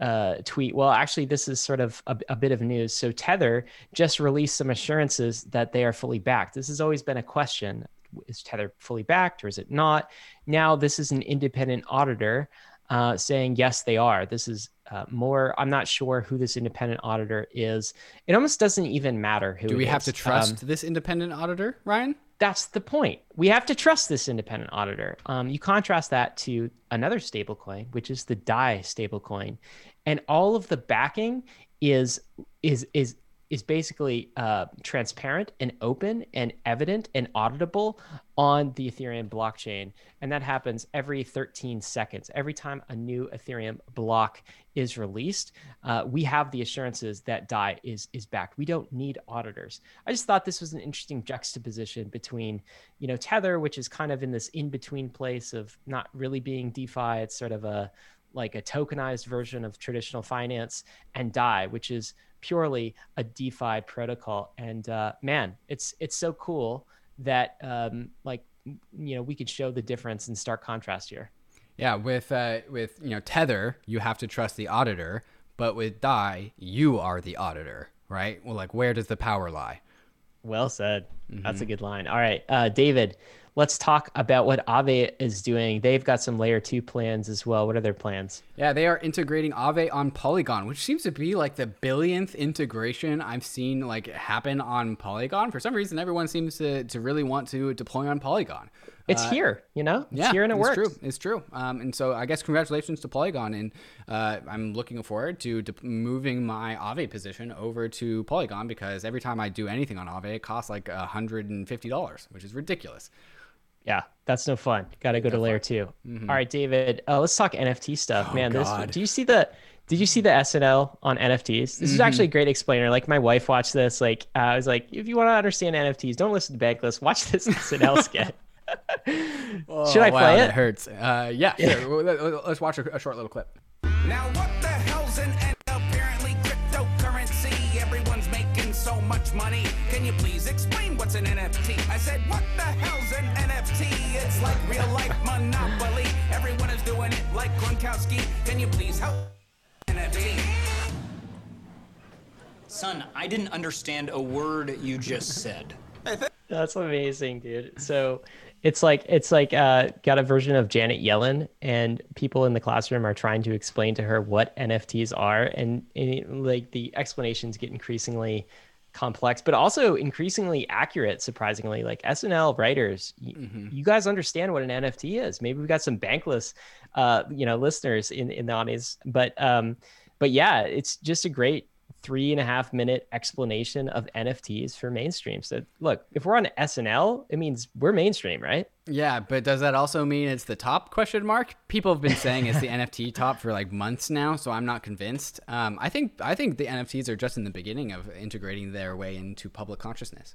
[SPEAKER 1] uh, tweet. Well, actually, this is sort of a, a, bit of news. So Tether just released some assurances that they are fully backed. This has always been a question: Is Tether fully backed or is it not? Now, this is an independent auditor uh, saying yes, they are. This is uh, more. I'm not sure who this independent auditor is. It almost doesn't even matter who.
[SPEAKER 2] Do we have
[SPEAKER 1] is.
[SPEAKER 2] to trust um, this independent auditor, Ryan?
[SPEAKER 1] That's the point. We have to trust this independent auditor. Um, you contrast that to another stablecoin, which is the DAI stablecoin, and all of the backing is is is is basically uh, transparent and open and evident and auditable on the Ethereum blockchain. And that happens every 13 seconds. Every time a new Ethereum block is released, uh, we have the assurances that DAI is is backed. We don't need auditors. I just thought this was an interesting juxtaposition between, you know, Tether, which is kind of in this in between place of not really being DeFi. It's sort of a like a tokenized version of traditional finance, and DAI, which is purely a DeFi protocol. And uh, man, it's it's so cool that um, like you know we could show the difference in stark contrast here.
[SPEAKER 2] Yeah, with uh, with you know Tether, you have to trust the auditor, but with DAI, you are the auditor, right? Well, like where does the power lie?
[SPEAKER 1] Well said. Mm-hmm. That's a good line. All right, uh, David, let's talk about what Aave is doing. They've got some layer two plans as well. What are their plans?
[SPEAKER 2] Yeah, they are integrating Aave on Polygon, which seems to be like the billionth integration I've seen like happen on Polygon. For some reason, everyone seems to, to really want to deploy on Polygon.
[SPEAKER 1] It's uh, here, you know. It's
[SPEAKER 2] yeah,
[SPEAKER 1] here and it works.
[SPEAKER 2] it's
[SPEAKER 1] works.
[SPEAKER 2] True. It's true. Um, and so I guess congratulations to Polygon, and uh, I'm looking forward to moving my Aave position over to Polygon because every time I do anything on Aave, it costs like hundred and fifty dollars, which is ridiculous.
[SPEAKER 1] Yeah, that's no fun. Got to go to layer 2 mm-hmm. All right, David. Uh, let's talk NFT stuff, oh, man. God. This. Do you see the? Did you see the SNL on NFTs? This mm-hmm. is actually a great explainer. Like my wife watched this. Like uh, I was like, if you want to understand NFTs, don't listen to Bankless. Watch this SNL skit.
[SPEAKER 2] oh, Should I play wow, it? It hurts. Uh, yeah, sure. Let's watch a, a short little clip. Now what the hell's an apparently cryptocurrency? Everyone's making so much money. Can you please explain what's an NFT? I said, what the hell's an NFT? It's like real life Monopoly. Everyone is doing it like Gronkowski. Can you please help? NFT.
[SPEAKER 3] Son, I didn't understand a word you just said.
[SPEAKER 1] That's amazing, dude. So it's like it's like uh, got a version of Janet Yellen, and people in the classroom are trying to explain to her what NFTs are, and, and like the explanations get increasingly complex, but also increasingly accurate. Surprisingly, like SNL writers, y- mm-hmm. you guys understand what an NFT is. Maybe we've got some bankless, uh, you know, listeners in in the audience, but um, but yeah, it's just a great three and a half minute explanation of NFTs for mainstream. So look, if we're on SNL, it means we're mainstream, right?
[SPEAKER 2] Yeah, but does that also mean it's the top question mark? People have been saying it's the NFT top for like months now, so I'm not convinced. Um, I think I think the NFTs are just in the beginning of integrating their way into public consciousness.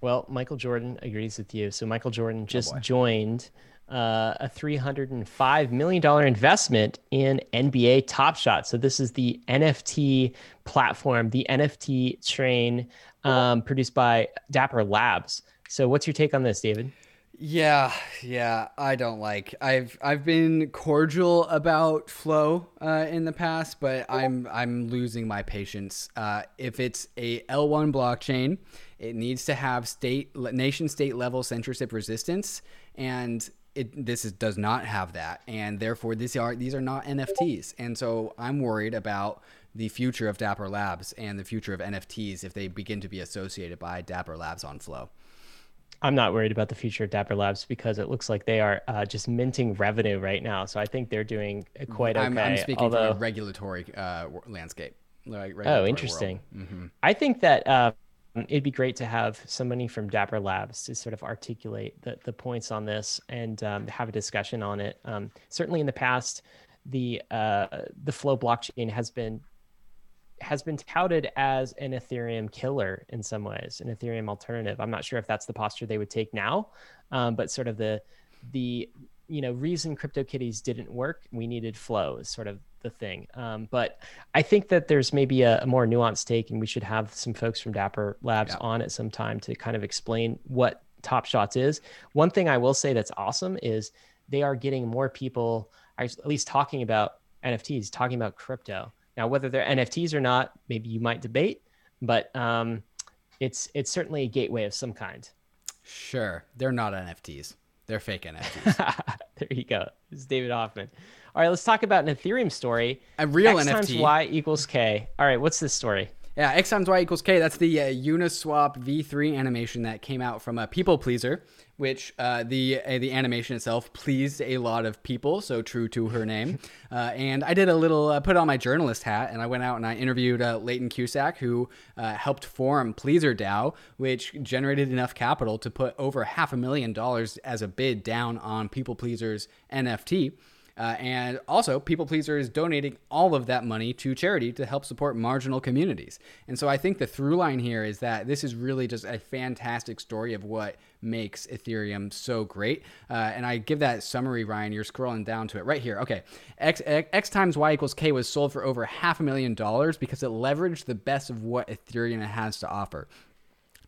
[SPEAKER 1] Well, Michael Jordan agrees with you. So Michael Jordan oh, just oh joined uh, a $305 million investment in NBA Top Shot. So, this is the NFT platform, the NFT train um, produced by Dapper Labs. So, what's your take on this, David?
[SPEAKER 2] Yeah, yeah, I don't like. I've I've been cordial about flow uh, in the past, but I'm I'm losing my patience. Uh, if it's a L1 blockchain, it needs to have state nation state level censorship resistance, and it this is, does not have that, and therefore these are these are not NFTs, and so I'm worried about the future of Dapper Labs and the future of NFTs if they begin to be associated by Dapper Labs on Flow.
[SPEAKER 1] I'm not worried about the future of Dapper Labs because it looks like they are uh, just minting revenue right now. So I think they're doing quite okay.
[SPEAKER 2] I'm, I'm speaking although... from a regulatory uh, landscape.
[SPEAKER 1] Like oh, interesting. Mm-hmm. I think that uh, it'd be great to have somebody from Dapper Labs to sort of articulate the, the points on this and um, have a discussion on it. Um, certainly, in the past, the uh, the Flow blockchain has been has been touted as an Ethereum killer in some ways, an Ethereum alternative. I'm not sure if that's the posture they would take now, um, but sort of the the you know reason CryptoKitties didn't work. We needed flow is sort of the thing. Um, but I think that there's maybe a, a, more nuanced take, and we should have some folks from Dapper Labs yeah. on at some time to kind of explain what Top Shots is. One thing I will say that's awesome is they are getting more people, at least talking about NFTs, talking about crypto. Now, whether they're NFTs or not, maybe you might debate, but um, it's it's certainly a gateway of some kind.
[SPEAKER 2] Sure, they're not NFTs; they're fake NFTs.
[SPEAKER 1] there you go. This is David Hoffman. All right, let's talk about an Ethereum story.
[SPEAKER 2] A real
[SPEAKER 1] X
[SPEAKER 2] NFT.
[SPEAKER 1] times Y equals K. All right, what's this story?
[SPEAKER 2] Yeah, X times Y equals K. That's the uh, Uniswap V3 animation that came out from a People Pleaser, which uh, the uh, the animation itself pleased a lot of people. So true to her name. Uh, and I did a little uh, put on my journalist hat, and I went out and I interviewed uh, Leighton Cusack, who uh, helped form PleasrDAO, which generated enough capital to put over half a million dollars as a bid down on People Pleaser's NFT. Uh, and also, People Pleaser is donating all of that money to charity to help support marginal communities. And so I think the through line here is that this is really just a fantastic story of what makes Ethereum so great. Uh, and I give that summary, Ryan. You're scrolling down to it right here. Okay. X, X, X times Y equals K was sold for over half a million dollars because it leveraged the best of what Ethereum has to offer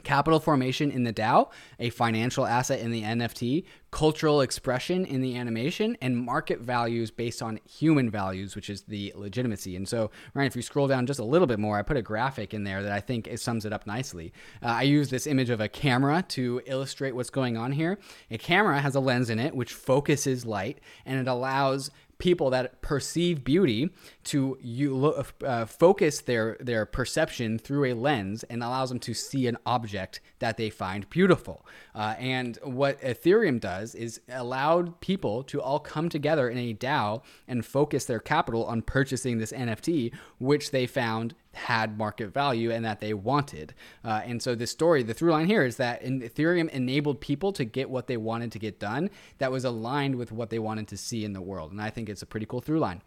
[SPEAKER 2] capital formation in the DAO, a financial asset in the NFT, cultural expression in the animation, and market values based on human values, which is the legitimacy. And so, Ryan, if you scroll down just a little bit more, I put a graphic in there that I think sums it up nicely. Uh, I use this image of a camera to illustrate what's going on here. A camera has a lens in it which focuses light and it allows people that perceive beauty to you uh, focus their their perception through a lens and allows them to see an object that they find beautiful. Uh, and what Ethereum does is allowed people to all come together in a DAO and focus their capital on purchasing this NFT, which they found had market value and that they wanted. Uh, and so the story, the through line here is that Ethereum enabled people to get what they wanted to get done that was aligned with what they wanted to see in the world. And I think it's a pretty cool through line.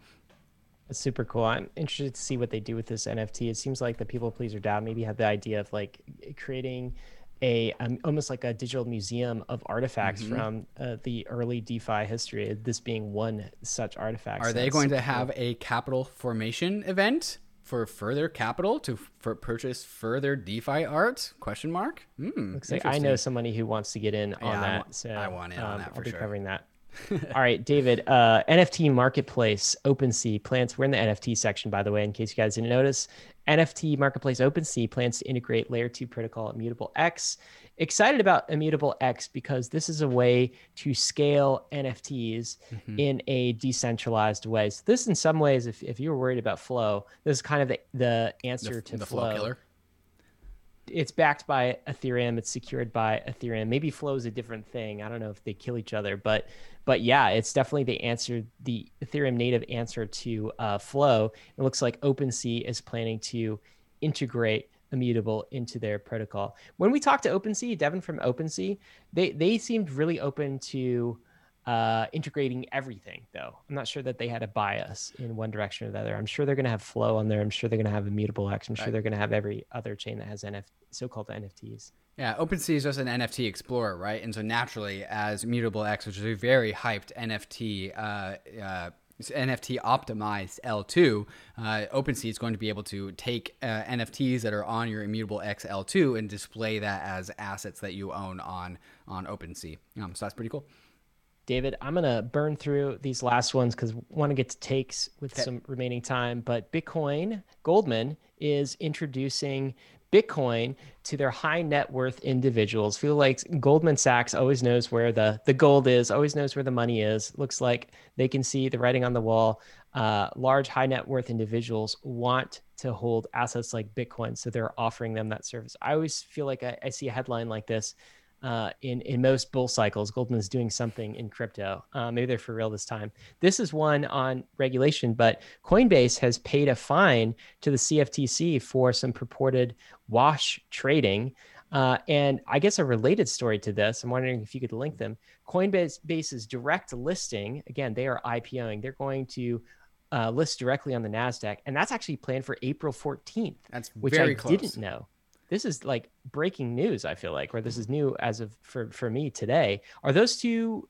[SPEAKER 1] That's super cool. I'm interested to see what they do with this NFT. It seems like the people pleaser DAO maybe had the idea of like creating a um, almost like a digital museum of artifacts mm-hmm. from uh, the early DeFi history. This being one such artifact.
[SPEAKER 2] Are they going to have cool. a capital formation event? For further capital to for purchase further DeFi art? Question mark.
[SPEAKER 1] Mm, Looks like I know somebody who wants to get in on yeah, that. so
[SPEAKER 2] I want in um, on that for
[SPEAKER 1] I'll be
[SPEAKER 2] sure.
[SPEAKER 1] covering that. All right, David. Uh, NFT marketplace OpenSea plants. We're in the NFT section, by the way, in case you guys didn't notice. NFT marketplace OpenSea plans to integrate Layer Two protocol Immutable X excited about Immutable X because this is a way to scale NFTs mm-hmm. in a decentralized way. So this, in some ways, if, if you were worried about Flow, this is kind of the, the answer the, to the Flow. flow killer. It's backed by Ethereum. It's secured by Ethereum. Maybe Flow is a different thing. I don't know if they kill each other, but but yeah, it's definitely the answer, the Ethereum native answer to uh, Flow. It looks like OpenSea is planning to integrate immutable into their protocol. When we talked to OpenSea, Devin from OpenSea, they they seemed really open to uh, integrating everything, though. I'm not sure that they had a bias in one direction or the other. I'm sure they're going to have Flow on there. I'm sure they're going to have Immutable X. I'm sure they're going to have every other chain that has NF- so-called NFTs.
[SPEAKER 2] Yeah, OpenSea is just an NFT explorer, right? And so naturally, as Immutable X, which is a very hyped NFT uh, uh, NFT optimized L2, uh, OpenSea is going to be able to take uh, NFTs that are on your Immutable X L2 and display that as assets that you own on on OpenSea. Um, so that's pretty cool.
[SPEAKER 1] David, I'm gonna burn through these last ones because want to get to takes with okay. some remaining time. But Bitcoin Goldman is introducing Bitcoin to their high net worth individuals. Feel like Goldman Sachs always knows where the, the gold is, always knows where the money is. Looks like they can see the writing on the wall. Uh, large high net worth individuals want to hold assets like Bitcoin, so they're offering them that service. I always feel like I, I see a headline like this uh, in in most bull cycles, Goldman's doing something in crypto. Uh, maybe they're for real this time. This is one on regulation, but Coinbase has paid a fine to the CFTC for some purported wash trading. Uh, and I guess a related story to this, I'm wondering if you could link them. Coinbase's direct listing, again, they are IPOing. They're going to uh, list directly on the Nasdaq, and that's actually planned for April 14th.
[SPEAKER 2] That's
[SPEAKER 1] which I
[SPEAKER 2] close.
[SPEAKER 1] didn't know this is like breaking news i feel like or this is new as of for for me today are those two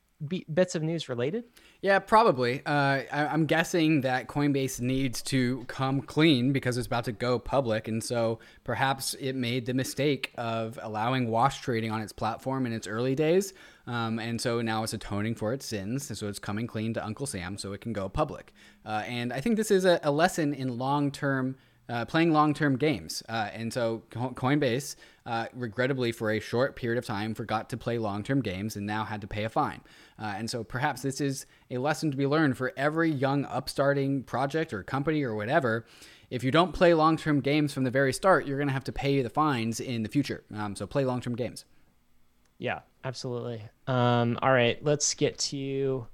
[SPEAKER 1] bits of news related?
[SPEAKER 4] Yeah, probably. Uh, I, I'm guessing that Coinbase needs to come clean because it's about to go public, and so perhaps it made the mistake of allowing wash trading on its platform in its early days, um, and so now it's atoning for its sins. And so it's coming clean to Uncle Sam, so it can go public. Uh, and I think this is a, a lesson in long term uh, playing long term games. Uh, and so Coinbase, uh, regrettably, for a short period of time, forgot to play long term games and now had to pay a fine. Uh, and so perhaps this is a lesson to be learned for every young upstarting project or company or whatever. If you don't play long term games from the very start, you're going to have to pay the fines in the future. Um, so play long term games.
[SPEAKER 1] Yeah, absolutely. Um, all right, let's get to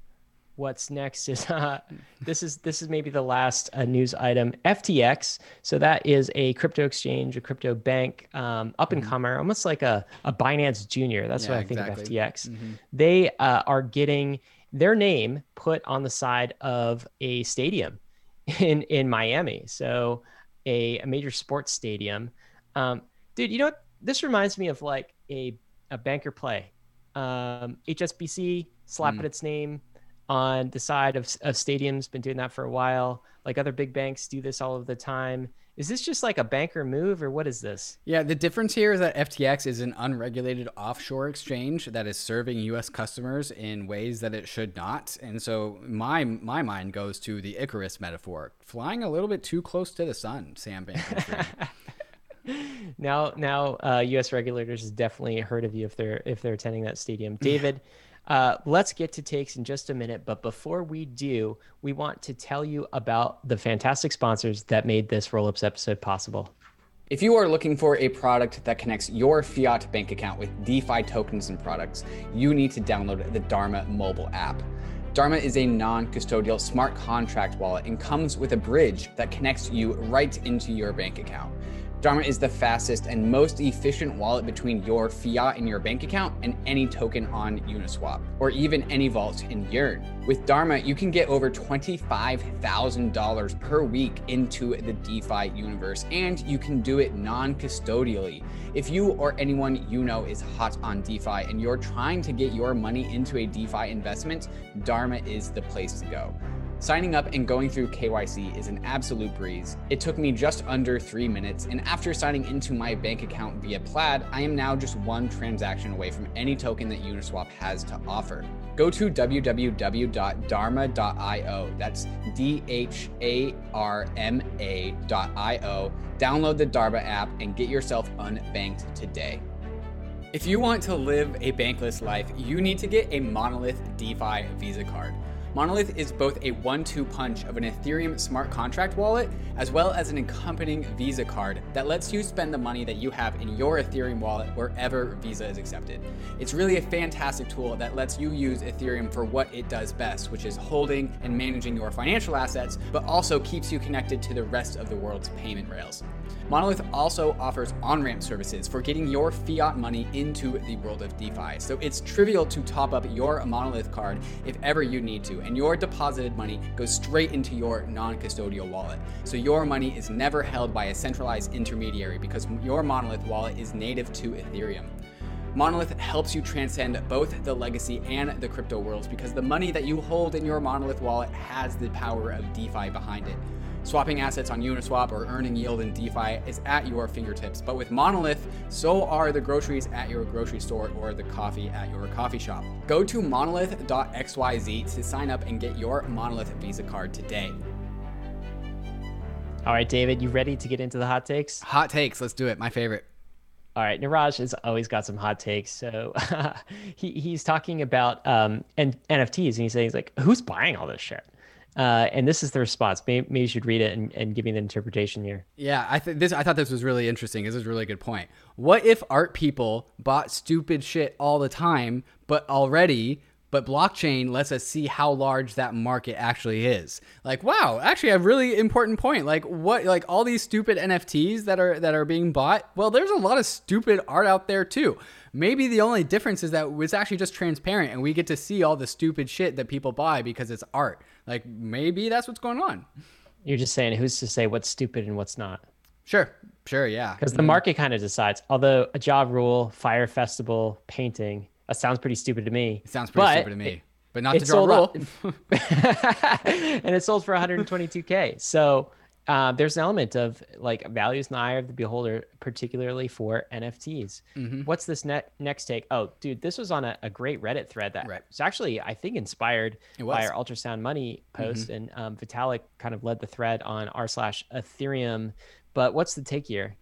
[SPEAKER 1] what's next is uh, this is this is maybe the last uh, news item ftx so that is a crypto exchange a crypto bank um, up and mm-hmm. comer almost like a, a binance junior that's yeah, what i think exactly. of ftx mm-hmm. they uh, are getting their name put on the side of a stadium in in miami so a, a major sports stadium um, dude you know what? this reminds me of like a, a banker play um, hsbc slapping mm. its name on the side of, of stadiums, been doing that for a while. Like other big banks do this all of the time. Is this just like a banker move or what is this?
[SPEAKER 4] Yeah, the difference here is that FTX is an unregulated offshore exchange that is serving US customers in ways that it should not. And so my my mind goes to the Icarus metaphor, flying a little bit too close to the sun, Sam Bankman.
[SPEAKER 1] now now uh, US regulators has definitely heard of you if they're if they're attending that stadium. David, uh, let's get to takes in just a minute. But before we do, we want to tell you about the fantastic sponsors that made this Rollups episode possible.
[SPEAKER 2] If you are looking for a product that connects your fiat bank account with DeFi tokens and products, you need to download the Dharma mobile app. Dharma is a non custodial smart contract wallet and comes with a bridge that connects you right into your bank account. Dharma is the fastest and most efficient wallet between your fiat in your bank account and any token on Uniswap, or even any vault in Yearn. With Dharma, you can get over $25,000 per week into the DeFi universe, and you can do it non custodially. If you or anyone you know is hot on DeFi and you're trying to get your money into a DeFi investment, Dharma is the place to go. Signing up and going through KYC is an absolute breeze. It took me just under three minutes, and after signing into my bank account via Plaid, I am now just one transaction away from any token that Uniswap has to offer. Go to www.dharma.io. That's D H A R M A.io. Download the Dharma app and get yourself unbanked today. If you want to live a bankless life, you need to get a Monolith DeFi Visa card. Monolith is both a one two punch of an Ethereum smart contract wallet as well as an accompanying Visa card that lets you spend the money that you have in your Ethereum wallet wherever Visa is accepted. It's really a fantastic tool that lets you use Ethereum for what it does best, which is holding and managing your financial assets, but also keeps you connected to the rest of the world's payment rails. Monolith also offers on ramp services for getting your fiat money into the world of DeFi. So it's trivial to top up your Monolith card if ever you need to, and your deposited money goes straight into your non custodial wallet. So your money is never held by a centralized intermediary because your Monolith wallet is native to Ethereum. Monolith helps you transcend both the legacy and the crypto worlds because the money that you hold in your Monolith wallet has the power of DeFi behind it. Swapping assets on Uniswap or earning yield in DeFi is at your fingertips. But with Monolith, so are the groceries at your grocery store or the coffee at your coffee shop. Go to monolith.xyz to sign up and get your Monolith Visa card today.
[SPEAKER 1] All right, David, you ready to get into the hot takes?
[SPEAKER 4] Hot takes, let's do it. My favorite.
[SPEAKER 1] All right, Niraj has always got some hot takes. So he, he's talking about um, and NFTs, and he's saying, he's like, who's buying all this shit? Uh, and this is the response. Maybe, maybe, you should read it and, and give me the interpretation here.
[SPEAKER 4] Yeah, I this. I thought this was really interesting. This is a really good point. What if art people bought stupid shit all the time, but already, but blockchain lets us see how large that market actually is? Like, wow, actually, a really important point. Like, what? Like all these stupid NFTs that are that are being bought. Well, there's a lot of stupid art out there too. Maybe the only difference is that it's actually just transparent, and we get to see all the stupid shit that people buy because it's art. Like maybe that's what's going on.
[SPEAKER 1] You're just saying who's to say what's stupid and what's not.
[SPEAKER 4] Sure, sure, yeah.
[SPEAKER 1] Because the mm-hmm. market kind of decides. Although a Ja Rule, Fyre Festival, painting, that sounds pretty stupid to me.
[SPEAKER 4] It sounds pretty stupid to me.
[SPEAKER 2] but not
[SPEAKER 1] It
[SPEAKER 2] to draw
[SPEAKER 1] sold
[SPEAKER 2] rule.
[SPEAKER 1] and it sold for 122k. So uh, there's an element of like values in the eye of the beholder, particularly for NFTs.
[SPEAKER 2] Mm-hmm.
[SPEAKER 1] What's this ne- next take? Oh, dude, this was on a, a great Reddit thread that
[SPEAKER 2] Right.
[SPEAKER 1] was actually, I think, inspired by our ultrasound money post, and um, Vitalik kind of led the thread on r slash Ethereum. But what's the take here?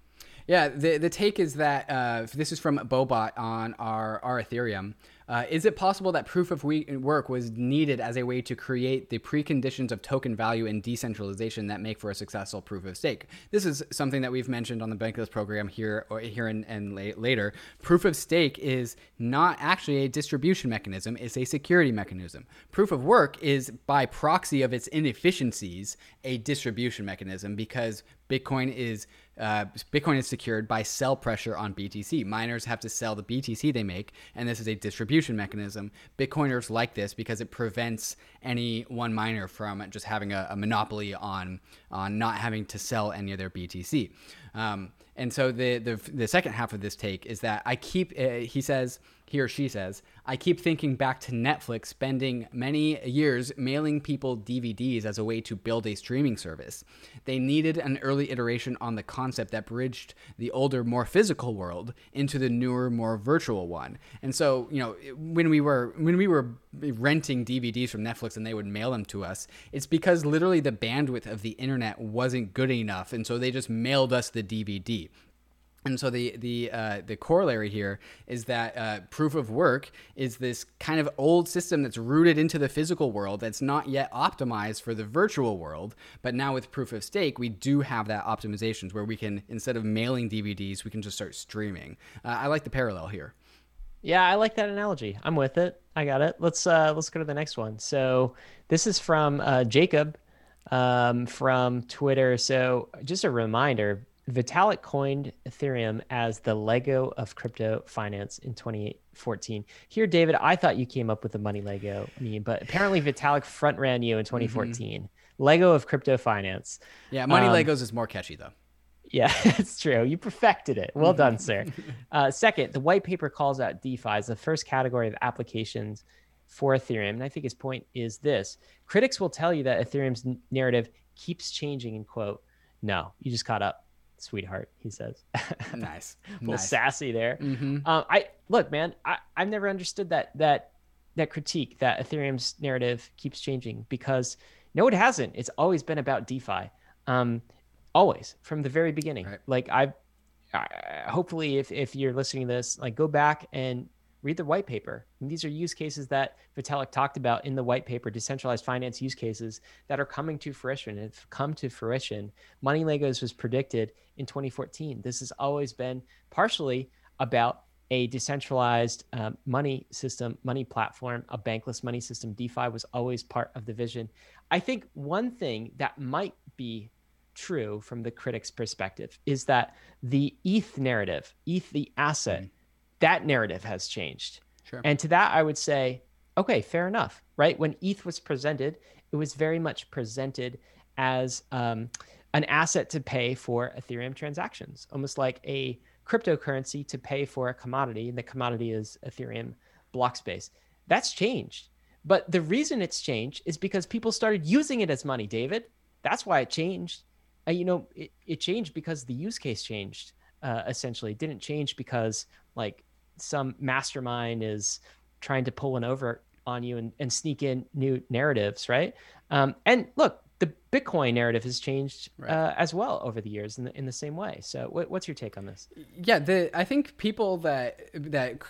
[SPEAKER 2] Yeah, the the take is that uh, this is from Bobot on our our Ethereum. Uh, is it possible that proof of work was needed as a way to create the preconditions of token value and decentralization that make for a successful proof of stake? This is something that we've mentioned on the Bankless program here or here and, and la- later. Proof of stake is not actually a distribution mechanism; it's a security mechanism. Proof of work is by proxy of its inefficiencies a distribution mechanism because Bitcoin is uh, Bitcoin is secured by sell pressure on BTC. Miners have to sell the BTC they make, and this is a distribution mechanism. Bitcoiners like this because it prevents any one miner from just having a, a monopoly on on not having to sell any of their BTC. Um, and so the, the the second half of this take is that I keep uh, he says he or she says I keep thinking back to Netflix spending many years mailing people DVDs as a way to build a streaming service. They needed an early iteration on the concept that bridged the older more physical world into the newer more virtual one. And so, you know, when we were when we were renting DVDs from Netflix and they would mail them to us, it's because literally the bandwidth of the internet wasn't good enough and so they just mailed us the DVD. And so the the uh, the corollary here is that uh, proof of work is this kind of old system that's rooted into the physical world that's not yet optimized for the virtual world. But now with proof of stake, we do have that optimizations where we can instead of mailing DVDs, we can just start streaming. Uh, I like the parallel here.
[SPEAKER 1] Yeah, I like that analogy. I'm with it. I got it. Let's uh let's go to the next one. So this is from uh, Jacob um, from Twitter. So just a reminder, Vitalik coined Ethereum as the Lego of crypto finance in 2014. Here, David, I thought you came up with the money Lego meme, but apparently Vitalik front ran you in 2014. Lego of crypto finance.
[SPEAKER 2] Yeah, Money
[SPEAKER 1] Um,
[SPEAKER 2] Legos is more catchy though.
[SPEAKER 1] Yeah, it's true. You perfected it. Well done, sir. Uh, second, the white paper calls out DeFi as the first category of applications for Ethereum. And I think his point is this critics will tell you that Ethereum's narrative keeps changing, and quote, no, you just caught up, sweetheart, he says.
[SPEAKER 2] Nice,
[SPEAKER 1] a little
[SPEAKER 2] nice.
[SPEAKER 1] sassy there.
[SPEAKER 2] Mhm.
[SPEAKER 1] Um, I look, man. I, I've never understood that that that critique that Ethereum's narrative keeps changing because no, it hasn't. It's always been about DeFi, um, always from the very beginning.
[SPEAKER 2] Right.
[SPEAKER 1] Like I've, I, hopefully, if if you're listening to this, like go back and read the white paper. And these are use cases that Vitalik talked about in the white paper, decentralized finance use cases that are coming to fruition. Have come to fruition. Money Legos was predicted in 2014. This has always been partially about a decentralized um, money system, money platform, a bankless money system. DeFi was always part of the vision. I think one thing that might be true from the critic's perspective is that the ETH narrative, ETH the asset, that narrative has changed.
[SPEAKER 2] Sure.
[SPEAKER 1] And to that, I would say, okay, fair enough, right? When ETH was presented, it was very much presented as um, an asset to pay for Ethereum transactions, almost like a cryptocurrency to pay for a commodity. And the commodity is Ethereum block space. That's changed. But the reason it's changed is because people started using it as money, David. That's why it changed. Uh, you know, it, it changed because the use case changed, uh, essentially. It didn't change because, like, some mastermind is trying to pull one over on you and, and sneak in new narratives, right? Um, and look, the Bitcoin narrative has changed
[SPEAKER 2] Right.
[SPEAKER 1] uh, as well over the years in the, in the same way. So, what, what's your take on this?
[SPEAKER 2] Yeah, the I think people that that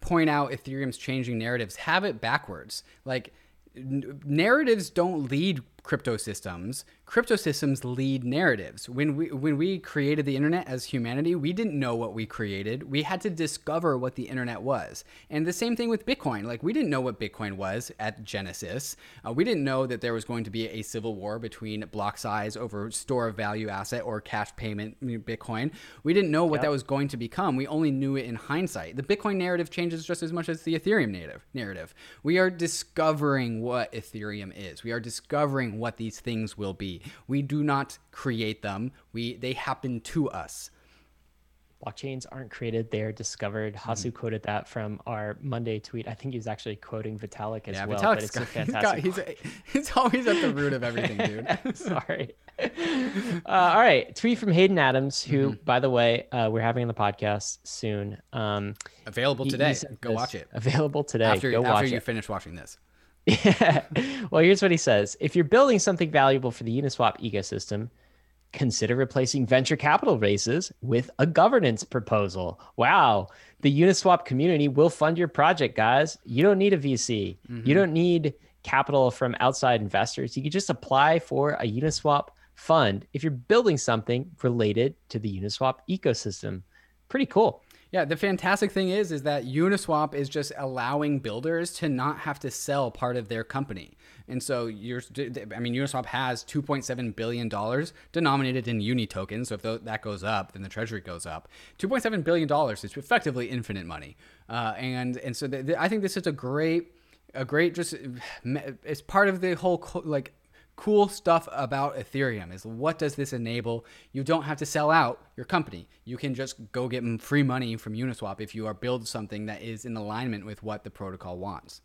[SPEAKER 2] point out Ethereum's changing narratives have it backwards. Like n- narratives don't lead crypto systems. Crypto systems lead narratives. When we when we created the internet as humanity, we didn't know what we created. We had to discover what the internet was. And the same thing with Bitcoin. Like we didn't know what Bitcoin was at Genesis. Uh, we didn't know that there was going to be a civil war between block size over store of value asset or cash payment Bitcoin. We didn't know what
[SPEAKER 1] Yep.
[SPEAKER 2] that was going to become. We only knew it in hindsight. The Bitcoin narrative changes just as much as the Ethereum native narrative. We are discovering what Ethereum is. We are discovering what these things will be. We do not create them. We they happen to us.
[SPEAKER 1] blockchains aren't created; they're discovered.
[SPEAKER 2] Mm-hmm.
[SPEAKER 1] Hasu quoted that from our Monday tweet. I think he was actually quoting Vitalik as
[SPEAKER 2] Yeah,
[SPEAKER 1] well.
[SPEAKER 2] Vitalik's
[SPEAKER 1] but it's a
[SPEAKER 2] got-
[SPEAKER 1] fantastic.
[SPEAKER 2] he's, got, he's, he's always at the root of everything, dude.
[SPEAKER 1] Sorry. Uh, all right. Tweet from Hayden Adams, who,
[SPEAKER 2] Mm-hmm.
[SPEAKER 1] by the way, uh, we're having on the podcast soon. Um,
[SPEAKER 2] Available today. Go
[SPEAKER 1] this.
[SPEAKER 2] watch it.
[SPEAKER 1] Available today.
[SPEAKER 2] After,
[SPEAKER 1] Go
[SPEAKER 2] after you
[SPEAKER 1] it.
[SPEAKER 2] finish watching this.
[SPEAKER 1] Yeah. Well, here's what he says If you're building something valuable for the Uniswap ecosystem, consider replacing venture capital raises with a governance proposal. Wow. The Uniswap community will fund your project, guys. You don't need a VC, you mm-hmm. don't need capital from outside investors. You can just apply for a Uniswap fund if you're building something related to the Uniswap ecosystem. Pretty cool.
[SPEAKER 2] Yeah, the fantastic thing is is that Uniswap is just allowing builders to not have to sell part of their company. And so you're I mean Uniswap has 2.7 billion dollars denominated in uni tokens. So if that goes up, then the treasury goes up. 2.7 billion dollars is effectively infinite money. Uh, and and so I think this is a great a great just it's part of the whole like cool stuff about Ethereum is what does this enable? You don't have to sell out your company. You can just go get free money from Uniswap if you are build something that is in alignment with what the protocol wants.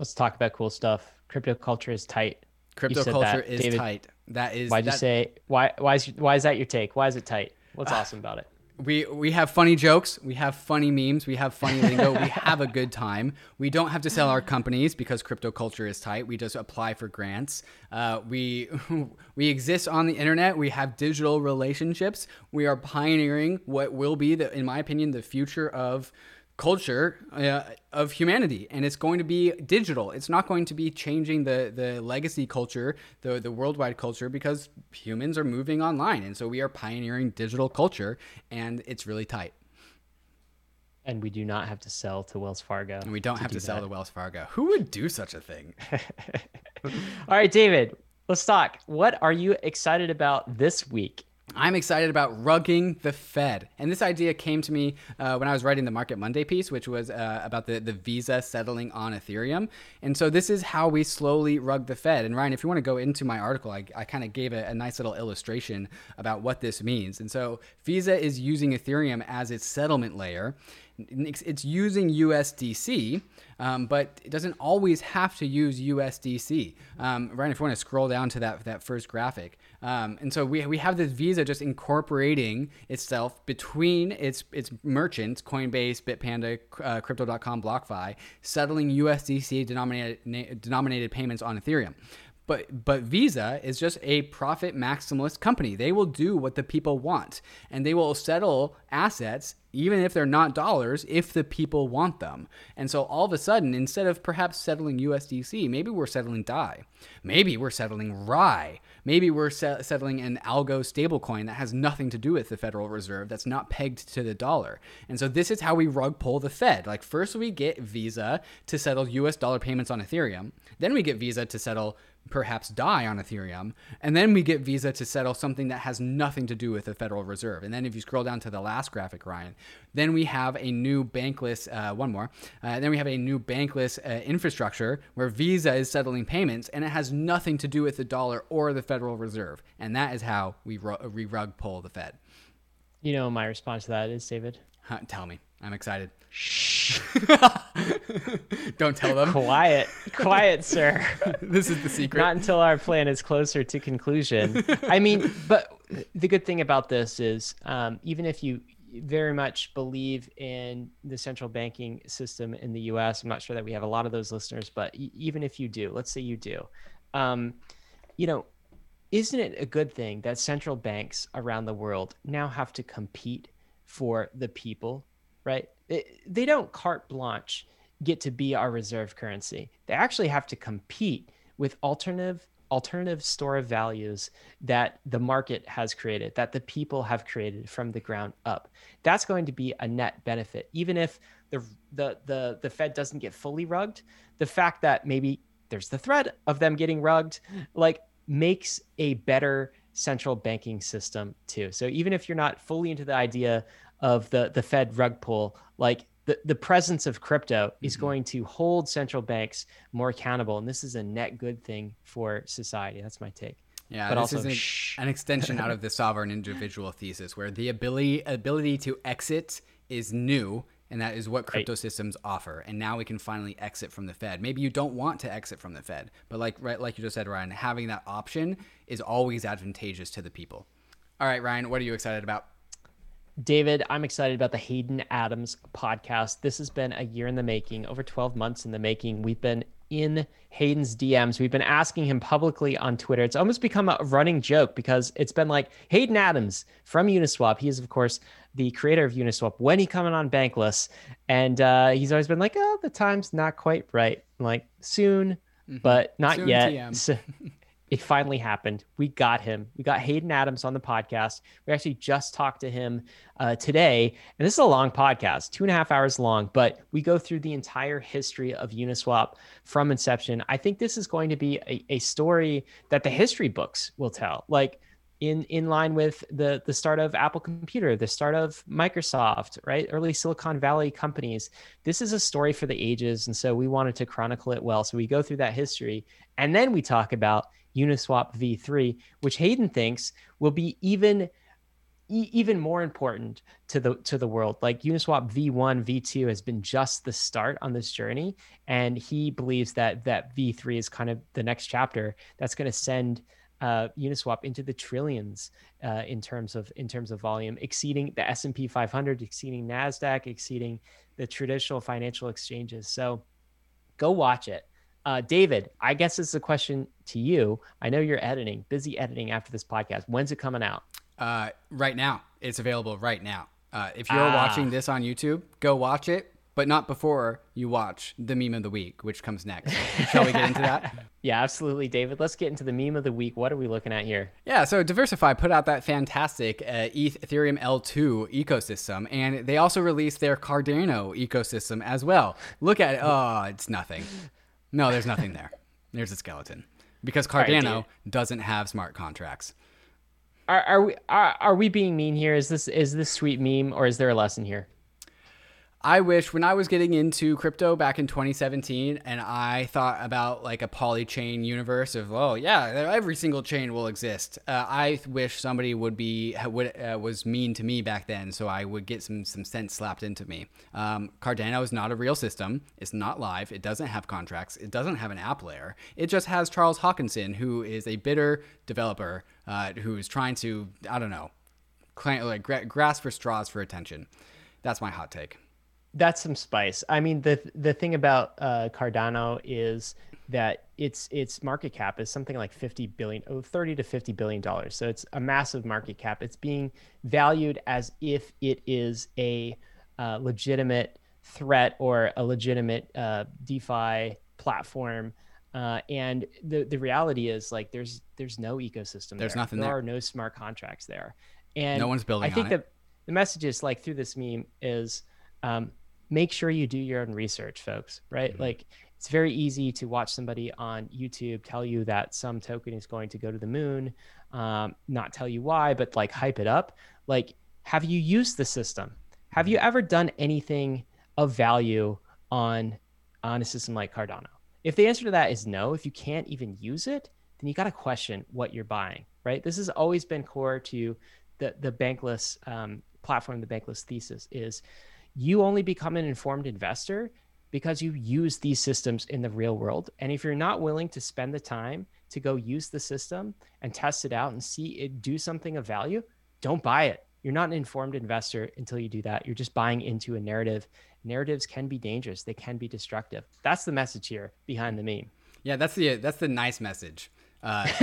[SPEAKER 1] Let's talk about cool stuff. Crypto culture is tight.
[SPEAKER 2] Crypto culture
[SPEAKER 1] that,
[SPEAKER 2] is
[SPEAKER 1] David.
[SPEAKER 2] tight. That is
[SPEAKER 1] Why'd you say why why is why is that your take? Why is it tight? What's awesome about it?
[SPEAKER 2] We we have funny jokes, we have funny memes, we have funny lingo, we have a good time. We don't have to sell our companies because crypto culture is tight. We just apply for grants. Uh, we we exist on the internet. We have digital relationships. We are pioneering what will be, the, in my opinion, the future of culture uh, of humanity and it's going to be digital it's not going to be changing the the legacy culture the the worldwide culture because humans are moving online and so we are pioneering digital culture and it's really tight
[SPEAKER 1] And we do not have to sell to Wells Fargo.
[SPEAKER 2] and we don't have
[SPEAKER 1] do
[SPEAKER 2] to sell
[SPEAKER 1] that.
[SPEAKER 2] to wells fargo who would do such a thing
[SPEAKER 1] All right, David, let's talk. What are you excited about this week?
[SPEAKER 2] I'm excited about rugging the Fed. And this idea came to me uh, when I was writing the Market Monday piece, which was uh, about the, the Visa settling on Ethereum. And so this is how we slowly rug the Fed. And Ryan, if you want to go into my article, I, I kind of gave a, a nice little illustration about what this means. And so Visa is using Ethereum as its settlement layer. It's using USDC, um, but it doesn't always have to use USDC. Um, Ryan, if you want to scroll down to that, that first graphic. Um, and so we, we have this Visa just incorporating itself between its its merchants, Coinbase, Bitpanda, uh, Crypto.com, BlockFi, settling USDC denominated na- denominated payments on Ethereum. But but Visa is just a profit maximalist company. They will do what the people want, and they will settle assets even if they're not dollars if the people want them. And so all of a sudden, instead of perhaps settling USDC, maybe we're settling DAI, maybe we're settling RAI, maybe we're se- settling an algo stablecoin that has nothing to do with the Federal Reserve, that's not pegged to the dollar. And so this is how we rug pull the Fed. Like first we get Visa to settle US dollar payments on Ethereum, then we get Visa to settle perhaps DAI on Ethereum, and then we get Visa to settle something that has nothing to do with the Federal Reserve. And then if you scroll down to the last graphic, Ryan, then we have a new bankless, uh, one more, uh, then we have a new bankless uh, infrastructure where Visa is settling payments, and it has nothing to do with the dollar or the Federal Reserve. And that is how we, ru- we rug pull the Fed.
[SPEAKER 1] You know my response to that is, David.
[SPEAKER 2] Huh, tell me. I'm excited.
[SPEAKER 1] Shh.
[SPEAKER 2] Don't tell them.
[SPEAKER 1] Quiet, quiet, sir.
[SPEAKER 2] this is the secret.
[SPEAKER 1] Not until our plan is closer to conclusion. I mean, but the good thing about this is, um, even if you very much believe in the central banking system in the U.S., I'm not sure that we have a lot of those listeners, but even if you do, let's say you do, um, you know, isn't it a good thing that central banks around the world now have to compete for the people, right? It- they don't carte blanche get to be our reserve currency. They actually have to compete with alternative alternative store of values that the market has created, that the people have created from the ground up. That's going to be a net benefit, even if the the the, the Fed doesn't get fully rugged. The fact that maybe there's the threat of them getting rugged, like makes a better central banking system too. So even if you're not fully into the idea of the the Fed rug pull, like the, the presence of crypto is mm-hmm. going to hold central banks more accountable. And this is a net good thing for society. That's my take.
[SPEAKER 2] Yeah,
[SPEAKER 1] but
[SPEAKER 2] this
[SPEAKER 1] also
[SPEAKER 2] is an, an extension out of the sovereign individual thesis, where the ability ability to exit is new, and that is what crypto systems offer. And now we can finally exit from the Fed. Maybe you don't want to exit from the Fed, but like right, like you just said, Ryan, having that option is always advantageous to the people. All right, Ryan, what are you excited about?
[SPEAKER 1] David, I'm excited about the Hayden Adams podcast. This has been a year in the making, over 12 months in the making. We've been in Hayden's DMs. We've been asking him publicly on Twitter. It's almost become a running joke because it's been like Hayden Adams from Uniswap. He is, of course, the creator of Uniswap. When he coming on Bankless? And uh, he's always been like, "Oh, the time's not quite right." Like soon, but not
[SPEAKER 2] Soon
[SPEAKER 1] yet. So- it finally happened. We got him. We got Hayden Adams on the podcast. We actually just talked to him uh, today. And this is a long podcast, two and a half hours long, but we go through the entire history of Uniswap from inception. I think this is going to be a, a story that the history books will tell. Like, in, in line with the the start of Apple Computer, the start of Microsoft, right? Early Silicon Valley companies. This is a story for the ages, and so we wanted to chronicle it well. So we go through that history, and then we talk about Uniswap v3, which Hayden thinks will be even e- even more important to the to the world. Like Uniswap v1, v2 has been just the start on this journey, and he believes that that v3 is kind of the next chapter that's going to send uh, Uniswap into the trillions uh, in terms of in terms of volume, exceeding the S and P 500, exceeding Nasdaq, exceeding the traditional financial exchanges. So go watch it. Uh, David, I guess this is a question to you. I know you're editing, busy editing after this podcast. When's it coming out?
[SPEAKER 2] Uh, right now, it's available right now. Uh, if you're
[SPEAKER 1] Ah.
[SPEAKER 2] watching this on YouTube, go watch it, but not before you watch the meme of the week, which comes next. Shall we get into that?
[SPEAKER 1] Yeah, absolutely, David. Let's get into the meme of the week. What are we looking at here?
[SPEAKER 2] Yeah, so DeversiFi put out that fantastic uh, ETH Ethereum L2 ecosystem, and they also released their Cardano ecosystem as well. Look at it. Oh, it's nothing. No, there's nothing there. There's a skeleton. Because Cardano
[SPEAKER 1] dude.
[SPEAKER 2] doesn't have smart contracts.
[SPEAKER 1] Are, are we are, are we being mean here? Is this is this sweet meme or is there a lesson here?
[SPEAKER 2] I wish when I was getting into crypto back in 2017 and I thought about like a polychain universe of oh yeah every single chain will exist. Uh, I wish somebody would be would uh, was mean to me back then so I would get some some sense slapped into me. Um, Cardano is not a real system. It's not live. It doesn't have contracts. It doesn't have an app layer. It just has Charles Hoskinson who is a bitter developer uh, who is trying to I don't know cl- like gra- grasp for straws for attention. That's my hot take.
[SPEAKER 1] That's some spice. I mean, the the thing about uh, Cardano is that its its market cap is something like 50 billion, oh, 30 to 50 billion dollars. So it's a massive market cap. It's being valued as if it is a uh, legitimate threat or a legitimate uh, DeFi platform. Uh, and the the reality is like there's there's no ecosystem.
[SPEAKER 2] There's
[SPEAKER 1] there.
[SPEAKER 2] nothing
[SPEAKER 1] there.
[SPEAKER 2] there.
[SPEAKER 1] are no smart contracts there, and
[SPEAKER 2] No one's building
[SPEAKER 1] I think that the message is like through this meme is um, make sure you do your own research, folks. Right?
[SPEAKER 2] Mm-hmm.
[SPEAKER 1] Like it's very easy to watch somebody on YouTube tell you that some token is going to go to the moon, um, not tell you why, but like hype it up. Like, have you used the system? Have
[SPEAKER 2] Mm-hmm.
[SPEAKER 1] you ever done anything of value on on a system like Cardano? If the answer to that is no, if you can't even use it, then you got to question what you're buying, right? This has always been core to the the bankless um, platform, the bankless thesis is you only become an informed investor because you use these systems in the real world. And if you're not willing to spend the time to go use the system and test it out and see it do something of value, don't buy it. You're not an informed investor until you do that. You're just buying into a narrative. Narratives can be dangerous. They can be destructive. That's the message here behind the meme.
[SPEAKER 2] Yeah, that's the that's the nice message. Uh,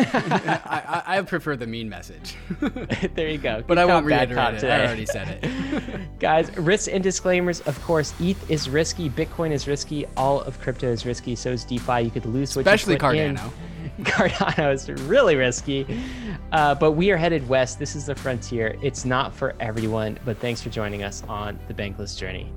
[SPEAKER 2] I, I prefer the mean message,
[SPEAKER 1] there you go.
[SPEAKER 2] but
[SPEAKER 1] Good
[SPEAKER 2] I won't reiterate it.
[SPEAKER 1] today.
[SPEAKER 2] I already said it.
[SPEAKER 1] Guys, risks and disclaimers. Of course, ETH is risky, Bitcoin is risky, all of crypto is risky. So is DeFi. You could lose what
[SPEAKER 2] Especially
[SPEAKER 1] you put in.
[SPEAKER 2] Cardano.
[SPEAKER 1] Cardano is really risky, uh, but we are headed west. This is the frontier. It's not for everyone, but thanks for joining us on the Bankless journey.